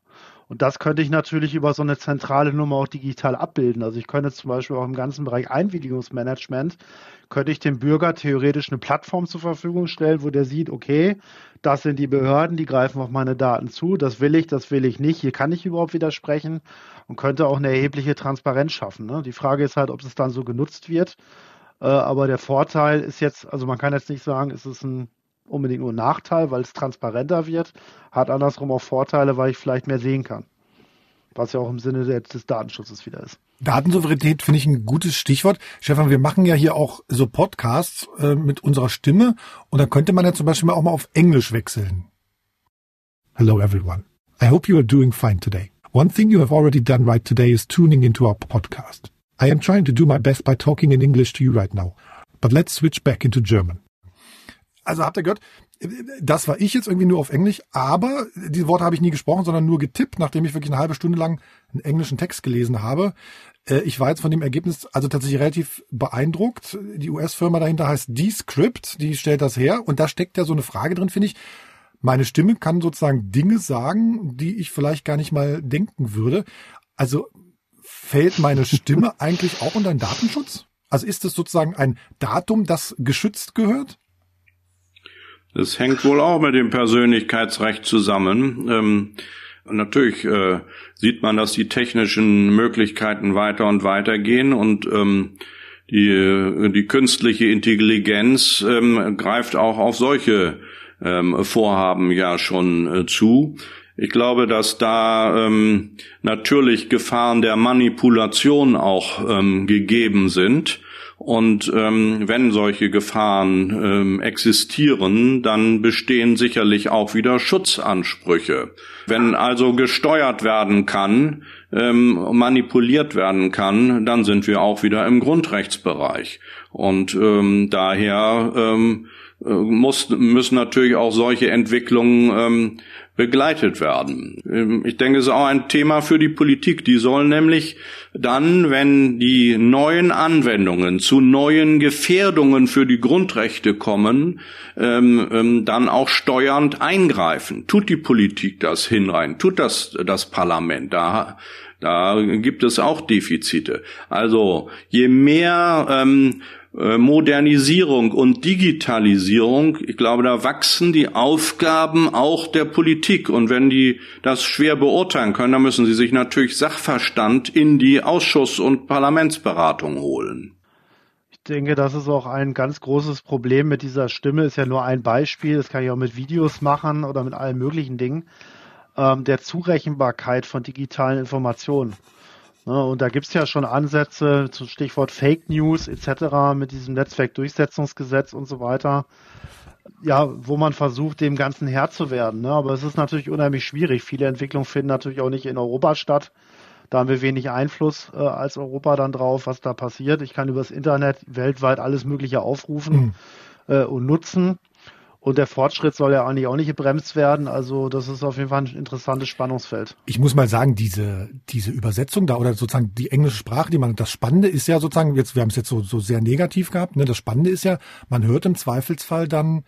Und das könnte ich natürlich über so eine zentrale Nummer auch digital abbilden. Also ich könnte zum Beispiel auch im ganzen Bereich Einwilligungsmanagement, könnte ich dem Bürger theoretisch eine Plattform zur Verfügung stellen, wo der sieht, okay, das sind die Behörden, die greifen auf meine Daten zu, das will ich, das will ich nicht, hier kann ich überhaupt widersprechen und könnte auch eine erhebliche Transparenz schaffen. Ne? Die Frage ist halt, ob es dann so genutzt wird. Äh, aber der Vorteil ist jetzt, also man kann jetzt nicht sagen, es ist ein unbedingt nur Nachteil, weil es transparenter wird, hat andersrum auch Vorteile, weil ich vielleicht mehr sehen kann. Was ja auch im Sinne des Datenschutzes wieder ist. Datensouveränität finde ich ein gutes Stichwort. Stefan, wir machen ja hier auch so Podcasts äh, mit unserer Stimme und da könnte man ja zum Beispiel auch mal auf Englisch wechseln. Hello everyone. I hope you are doing fine today. One thing you have already done right today is tuning into our podcast. I am trying to do my best by talking in English to you right now. But let's switch back into German. Also habt ihr gehört, das war ich jetzt irgendwie nur auf Englisch, aber diese Worte habe ich nie gesprochen, sondern nur getippt, nachdem ich wirklich eine halbe Stunde lang einen englischen Text gelesen habe. Äh, ich war jetzt von dem Ergebnis also tatsächlich relativ beeindruckt. Die US-Firma dahinter heißt Descript, die stellt das her und da steckt ja so eine Frage drin, finde ich. Meine Stimme kann sozusagen Dinge sagen, die ich vielleicht gar nicht mal denken würde. Also fällt meine Stimme eigentlich auch unter den Datenschutz? Also ist es sozusagen ein Datum, das geschützt gehört? Das hängt wohl auch mit dem Persönlichkeitsrecht zusammen. Ähm, natürlich äh, sieht man, dass die technischen Möglichkeiten weiter und weiter gehen und ähm, die, die künstliche Intelligenz ähm, greift auch auf solche ähm, Vorhaben ja schon äh, zu. Ich glaube, dass da ähm, natürlich Gefahren der Manipulation auch ähm, gegeben sind. Und ähm, wenn solche Gefahren ähm, existieren, dann bestehen sicherlich auch wieder Schutzansprüche. Wenn also gesteuert werden kann, ähm, manipuliert werden kann, dann sind wir auch wieder im Grundrechtsbereich. Und ähm, daher ähm, äh, muss, müssen natürlich auch solche Entwicklungen ähm, begleitet werden. Ähm, ich denke, es ist auch ein Thema für die Politik. Die soll nämlich dann, wenn die neuen Anwendungen zu neuen Gefährdungen für die Grundrechte kommen, ähm, ähm, dann auch steuernd eingreifen. Tut die Politik das hinrein? Tut das das Parlament? Da da gibt es auch Defizite. Also je mehr ähm, äh, Modernisierung und Digitalisierung, ich glaube, da wachsen die Aufgaben auch der Politik. Und wenn die das schwer beurteilen können, dann müssen sie sich natürlich Sachverstand in die Ausschuss- und Parlamentsberatung holen. Ich denke, das ist auch ein ganz großes Problem mit dieser Stimme. Ist ja nur ein Beispiel. Das kann ich auch mit Videos machen oder mit allen möglichen Dingen. Ähm, der Zurechenbarkeit von digitalen Informationen. Ne, und da gibt's ja schon Ansätze zum Stichwort Fake News etc. mit diesem Netzwerkdurchsetzungsgesetz und so weiter. Ja, wo man versucht, dem Ganzen Herr zu werden. Ne? Aber es ist natürlich unheimlich schwierig. Viele Entwicklungen finden natürlich auch nicht in Europa statt. Da haben wir wenig Einfluss äh, als Europa dann drauf, was da passiert. Ich kann übers Internet weltweit alles Mögliche aufrufen mhm. äh, und nutzen. Und der Fortschritt soll ja eigentlich auch nicht gebremst werden. Also das ist auf jeden Fall ein interessantes Spannungsfeld. Ich muss mal sagen, diese, diese Übersetzung da oder sozusagen die englische Sprache, die man, das Spannende ist ja sozusagen, jetzt, wir haben es jetzt so, so sehr negativ gehabt, ne? Das Spannende ist ja, man hört im Zweifelsfall dann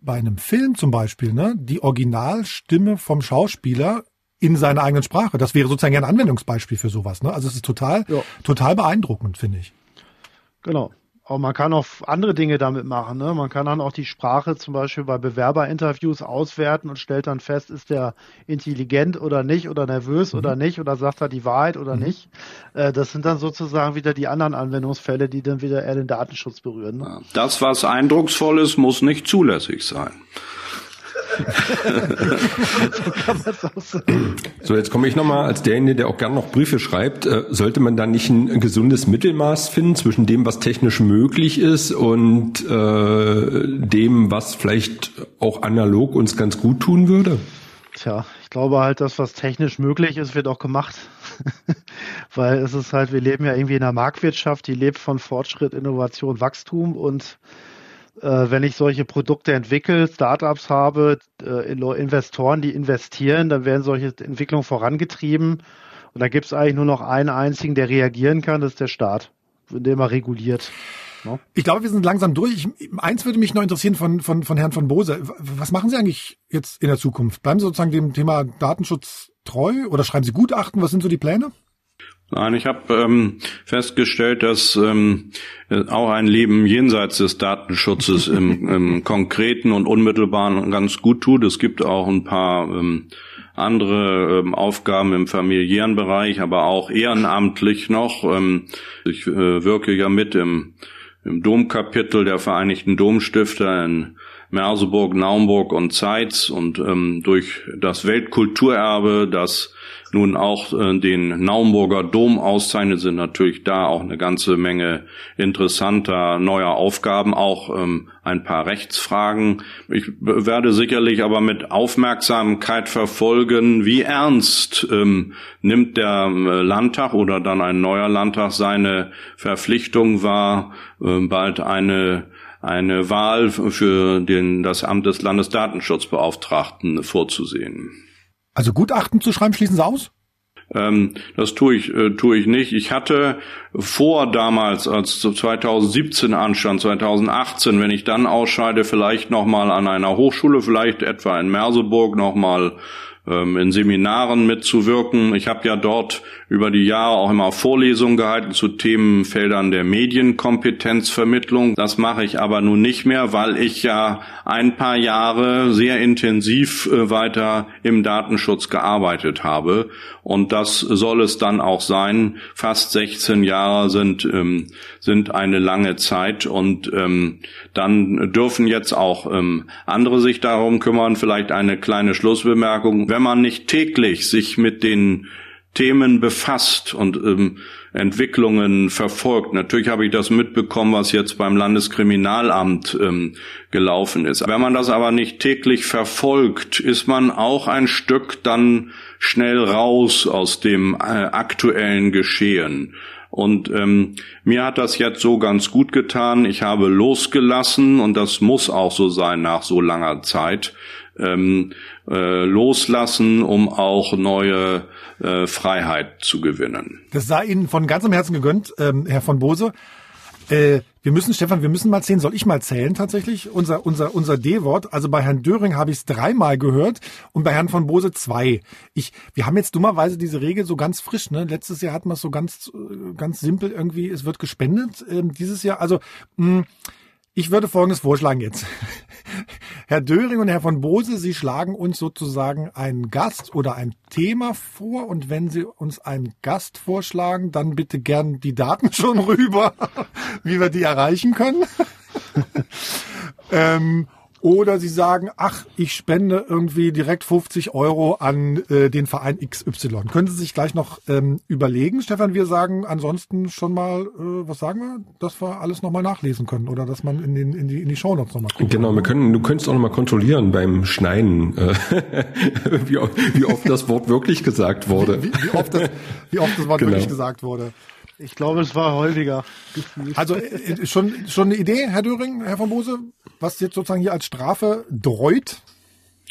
bei einem Film zum Beispiel, ne, die Originalstimme vom Schauspieler in seiner eigenen Sprache. Das wäre sozusagen ein Anwendungsbeispiel für sowas, ne? Also es ist total, ja. total beeindruckend, finde ich. Genau. Aber man kann auch andere Dinge damit machen. Ne? Man kann dann auch die Sprache zum Beispiel bei Bewerberinterviews auswerten und stellt dann fest, ist der intelligent oder nicht oder nervös mhm. oder nicht oder sagt er die Wahrheit oder mhm. nicht. Äh, das sind dann sozusagen wieder die anderen Anwendungsfälle, die dann wieder eher den Datenschutz berühren. Ne? Das, was eindrucksvoll ist, muss nicht zulässig sein so jetzt komme ich nochmal als derjenige, der auch gern noch Briefe schreibt. Äh, sollte man da nicht ein gesundes Mittelmaß finden zwischen dem, was technisch möglich ist und äh, dem, was vielleicht auch analog uns ganz gut tun würde? Tja, ich glaube halt, das, was technisch möglich ist, wird auch gemacht. Weil es ist halt, wir leben ja irgendwie in einer Marktwirtschaft, die lebt von Fortschritt, Innovation, Wachstum und wenn ich solche Produkte entwickle, Startups habe, äh, Investoren, die investieren, dann werden solche Entwicklungen vorangetrieben. Und da gibt es eigentlich nur noch einen einzigen, der reagieren kann, das ist der Staat, indem er reguliert. No? Ich glaube, wir sind langsam durch. Ich, eins würde mich noch interessieren von, von, von Herrn von Bose. Was machen Sie eigentlich jetzt in der Zukunft? Bleiben Sie sozusagen dem Thema Datenschutz treu oder schreiben Sie Gutachten? Was sind so die Pläne? Nein, ich habe ähm, festgestellt, dass ähm, auch ein Leben jenseits des Datenschutzes im, im konkreten und unmittelbaren ganz gut tut. Es gibt auch ein paar ähm, andere ähm, Aufgaben im familiären Bereich, aber auch ehrenamtlich noch. Ähm, ich äh, wirke ja mit im, im Domkapitel der Vereinigten Domstifter in Merseburg, Naumburg und Zeitz und ähm, durch das Weltkulturerbe, das nun auch äh, den Naumburger Dom auszeichnet, sind natürlich da auch eine ganze Menge interessanter neuer Aufgaben, auch ähm, ein paar Rechtsfragen. Ich werde sicherlich aber mit Aufmerksamkeit verfolgen, wie ernst ähm, nimmt der ähm, Landtag oder dann ein neuer Landtag seine Verpflichtung wahr, äh, bald eine eine Wahl für den, das Amt des Landesdatenschutzbeauftragten vorzusehen. Also Gutachten zu schreiben, schließen Sie aus? Ähm, das tue ich, äh, tue ich nicht. Ich hatte vor damals, als 2017 anstand, 2018, wenn ich dann ausscheide, vielleicht nochmal an einer Hochschule, vielleicht etwa in Merseburg nochmal ähm, in Seminaren mitzuwirken. Ich habe ja dort über die Jahre auch immer Vorlesungen gehalten zu Themenfeldern der Medienkompetenzvermittlung. Das mache ich aber nun nicht mehr, weil ich ja ein paar Jahre sehr intensiv äh, weiter im Datenschutz gearbeitet habe. Und das soll es dann auch sein. Fast 16 Jahre sind, ähm, sind eine lange Zeit. Und ähm, dann dürfen jetzt auch ähm, andere sich darum kümmern. Vielleicht eine kleine Schlussbemerkung. Wenn man nicht täglich sich mit den Themen befasst und ähm, Entwicklungen verfolgt. Natürlich habe ich das mitbekommen, was jetzt beim Landeskriminalamt ähm, gelaufen ist. Wenn man das aber nicht täglich verfolgt, ist man auch ein Stück dann schnell raus aus dem äh, aktuellen Geschehen. Und ähm, mir hat das jetzt so ganz gut getan. Ich habe losgelassen und das muss auch so sein nach so langer Zeit. Ähm, äh, loslassen, um auch neue äh, Freiheit zu gewinnen. Das sei Ihnen von ganzem Herzen gegönnt, ähm, Herr von Bose. Äh, wir müssen, Stefan, wir müssen mal zählen. Soll ich mal zählen tatsächlich? Unser, unser, unser D-Wort. Also bei Herrn Döring habe ich es dreimal gehört und bei Herrn von Bose zwei. Ich, wir haben jetzt dummerweise diese Regel so ganz frisch. Ne? Letztes Jahr hatten wir es so ganz, ganz simpel irgendwie. Es wird gespendet. Ähm, dieses Jahr, also mh, ich würde Folgendes vorschlagen jetzt. Herr Döring und Herr von Bose, Sie schlagen uns sozusagen einen Gast oder ein Thema vor und wenn Sie uns einen Gast vorschlagen, dann bitte gern die Daten schon rüber, wie wir die erreichen können. ähm, oder sie sagen, ach, ich spende irgendwie direkt 50 Euro an äh, den Verein XY. Können Sie sich gleich noch ähm, überlegen, Stefan? Wir sagen ansonsten schon mal, äh, was sagen wir, dass wir alles nochmal nachlesen können oder dass man in, den, in die, in die Shownotes nochmal guckt. Genau, wir können, du könntest auch nochmal kontrollieren beim Schneiden, äh, wie, wie oft das Wort wirklich gesagt wurde. Wie, wie, oft, das, wie oft das Wort genau. wirklich gesagt wurde. Ich glaube, es war häufiger. Also äh, schon, schon eine Idee, Herr Döring, Herr von Bose, was jetzt sozusagen hier als Strafe dreut?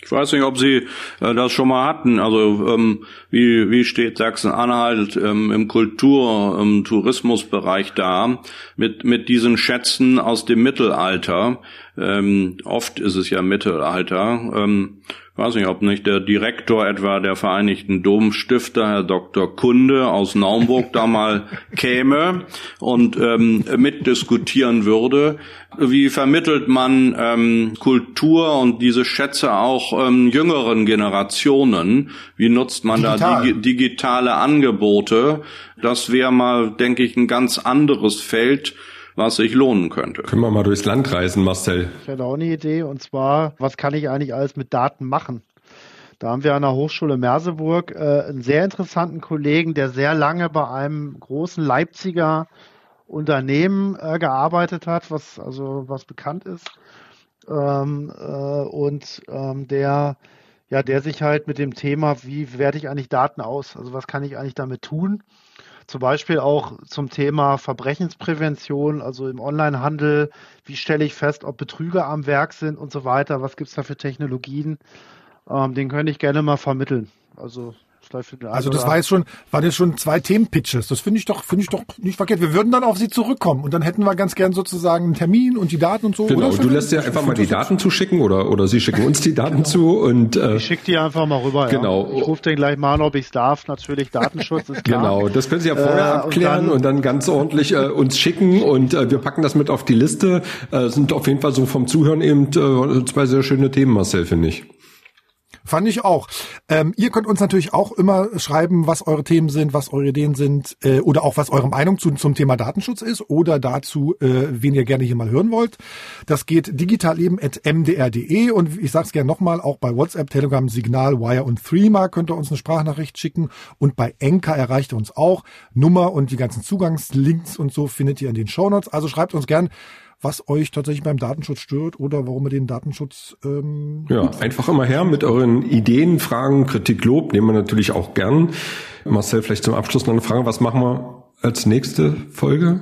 Ich weiß nicht, ob Sie äh, das schon mal hatten. Also ähm, wie, wie steht Sachsen-Anhalt ähm, im Kultur-, im Tourismusbereich da mit, mit diesen Schätzen aus dem Mittelalter? Ähm, oft ist es ja Mittelalter. Ähm, ich weiß nicht, ob nicht der Direktor etwa der Vereinigten Domstifter, Herr Dr. Kunde aus Naumburg, da mal käme und ähm, mitdiskutieren würde. Wie vermittelt man ähm, Kultur und diese Schätze auch ähm, jüngeren Generationen? Wie nutzt man Digital. da dig digitale Angebote? Das wäre mal, denke ich, ein ganz anderes Feld, was sich lohnen könnte. Können wir mal durchs Land reisen, Marcel? Ich hätte auch eine Idee, und zwar, was kann ich eigentlich alles mit Daten machen? Da haben wir an der Hochschule Merseburg äh, einen sehr interessanten Kollegen, der sehr lange bei einem großen Leipziger Unternehmen äh, gearbeitet hat, was also was bekannt ist. Ähm, äh, und ähm, der ja, der sich halt mit dem Thema, wie werte ich eigentlich Daten aus? Also was kann ich eigentlich damit tun? Zum Beispiel auch zum Thema Verbrechensprävention, also im Onlinehandel. Wie stelle ich fest, ob Betrüger am Werk sind und so weiter? Was gibt es da für Technologien? Ähm, den könnte ich gerne mal vermitteln. Also also das war jetzt schon, waren jetzt schon zwei Themenpitches. Das finde ich doch, finde ich doch nicht verkehrt. Wir würden dann auf Sie zurückkommen und dann hätten wir ganz gern sozusagen einen Termin und die Daten und so. Genau, du lässt ja einfach mal die Daten zuschicken oder oder Sie schicken uns die Daten zu und äh, ich schicke die einfach mal rüber. Genau. Ja. Ich rufe den gleich mal an, ob ich es darf. Natürlich Datenschutz ist klar. Genau, das können Sie ja vorher äh, abklären und dann, und dann, ganz ordentlich äh, uns schicken und äh, wir packen das mit auf die Liste. Äh, sind auf jeden Fall so vom Zuhören eben äh, zwei sehr schöne Themen, Marcel, finde ich. Fand ich auch. Ähm, ihr könnt uns natürlich auch immer schreiben, was eure Themen sind, was eure Ideen sind äh, oder auch was eure Meinung zu, zum Thema Datenschutz ist oder dazu, äh, wen ihr gerne hier mal hören wollt. Das geht digitalleben.mdr.de und ich sage es gerne nochmal, auch bei WhatsApp, Telegram, Signal, Wire und Threema könnt ihr uns eine Sprachnachricht schicken und bei Enka erreicht ihr uns auch. Nummer und die ganzen Zugangslinks und so findet ihr in den Shownotes. Also schreibt uns gern, was euch tatsächlich beim Datenschutz stört oder warum ihr den Datenschutz ähm, ja einfach immer her mit euren Ideen, Fragen, Kritik, Lob nehmen wir natürlich auch gern. Marcel, vielleicht zum Abschluss noch eine Frage: Was machen wir als nächste Folge?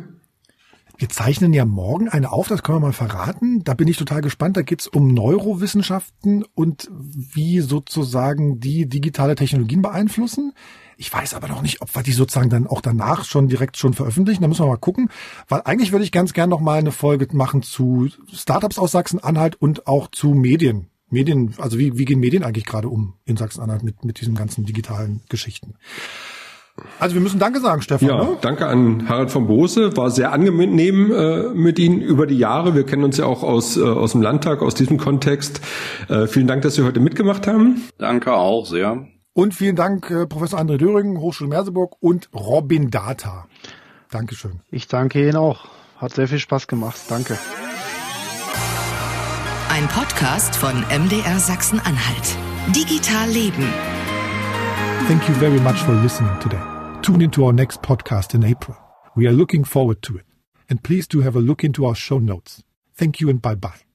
Wir zeichnen ja morgen eine auf, das können wir mal verraten. Da bin ich total gespannt. Da geht's um Neurowissenschaften und wie sozusagen die digitale Technologien beeinflussen. Ich weiß aber noch nicht, ob wir die sozusagen dann auch danach schon direkt schon veröffentlichen. Da müssen wir mal gucken. Weil eigentlich würde ich ganz gern noch mal eine Folge machen zu Startups aus Sachsen-Anhalt und auch zu Medien. Medien, also wie, wie gehen Medien eigentlich gerade um in Sachsen-Anhalt mit, mit diesen ganzen digitalen Geschichten? Also wir müssen Danke sagen, Stefan. Ja, ne? danke an Harald von Bose. War sehr angenehm äh, mit Ihnen über die Jahre. Wir kennen uns ja auch aus, äh, aus dem Landtag, aus diesem Kontext. Äh, vielen Dank, dass Sie heute mitgemacht haben. Danke auch sehr. Und vielen Dank, äh, Professor André Döring, Hochschule Merseburg und Robin Data. Dankeschön. Ich danke Ihnen auch. Hat sehr viel Spaß gemacht. Danke. Ein Podcast von MDR Sachsen-Anhalt. Digital Leben. Thank you very much for listening today. Tune into our next podcast in April. We are looking forward to it. And please do have a look into our show notes. Thank you and bye bye.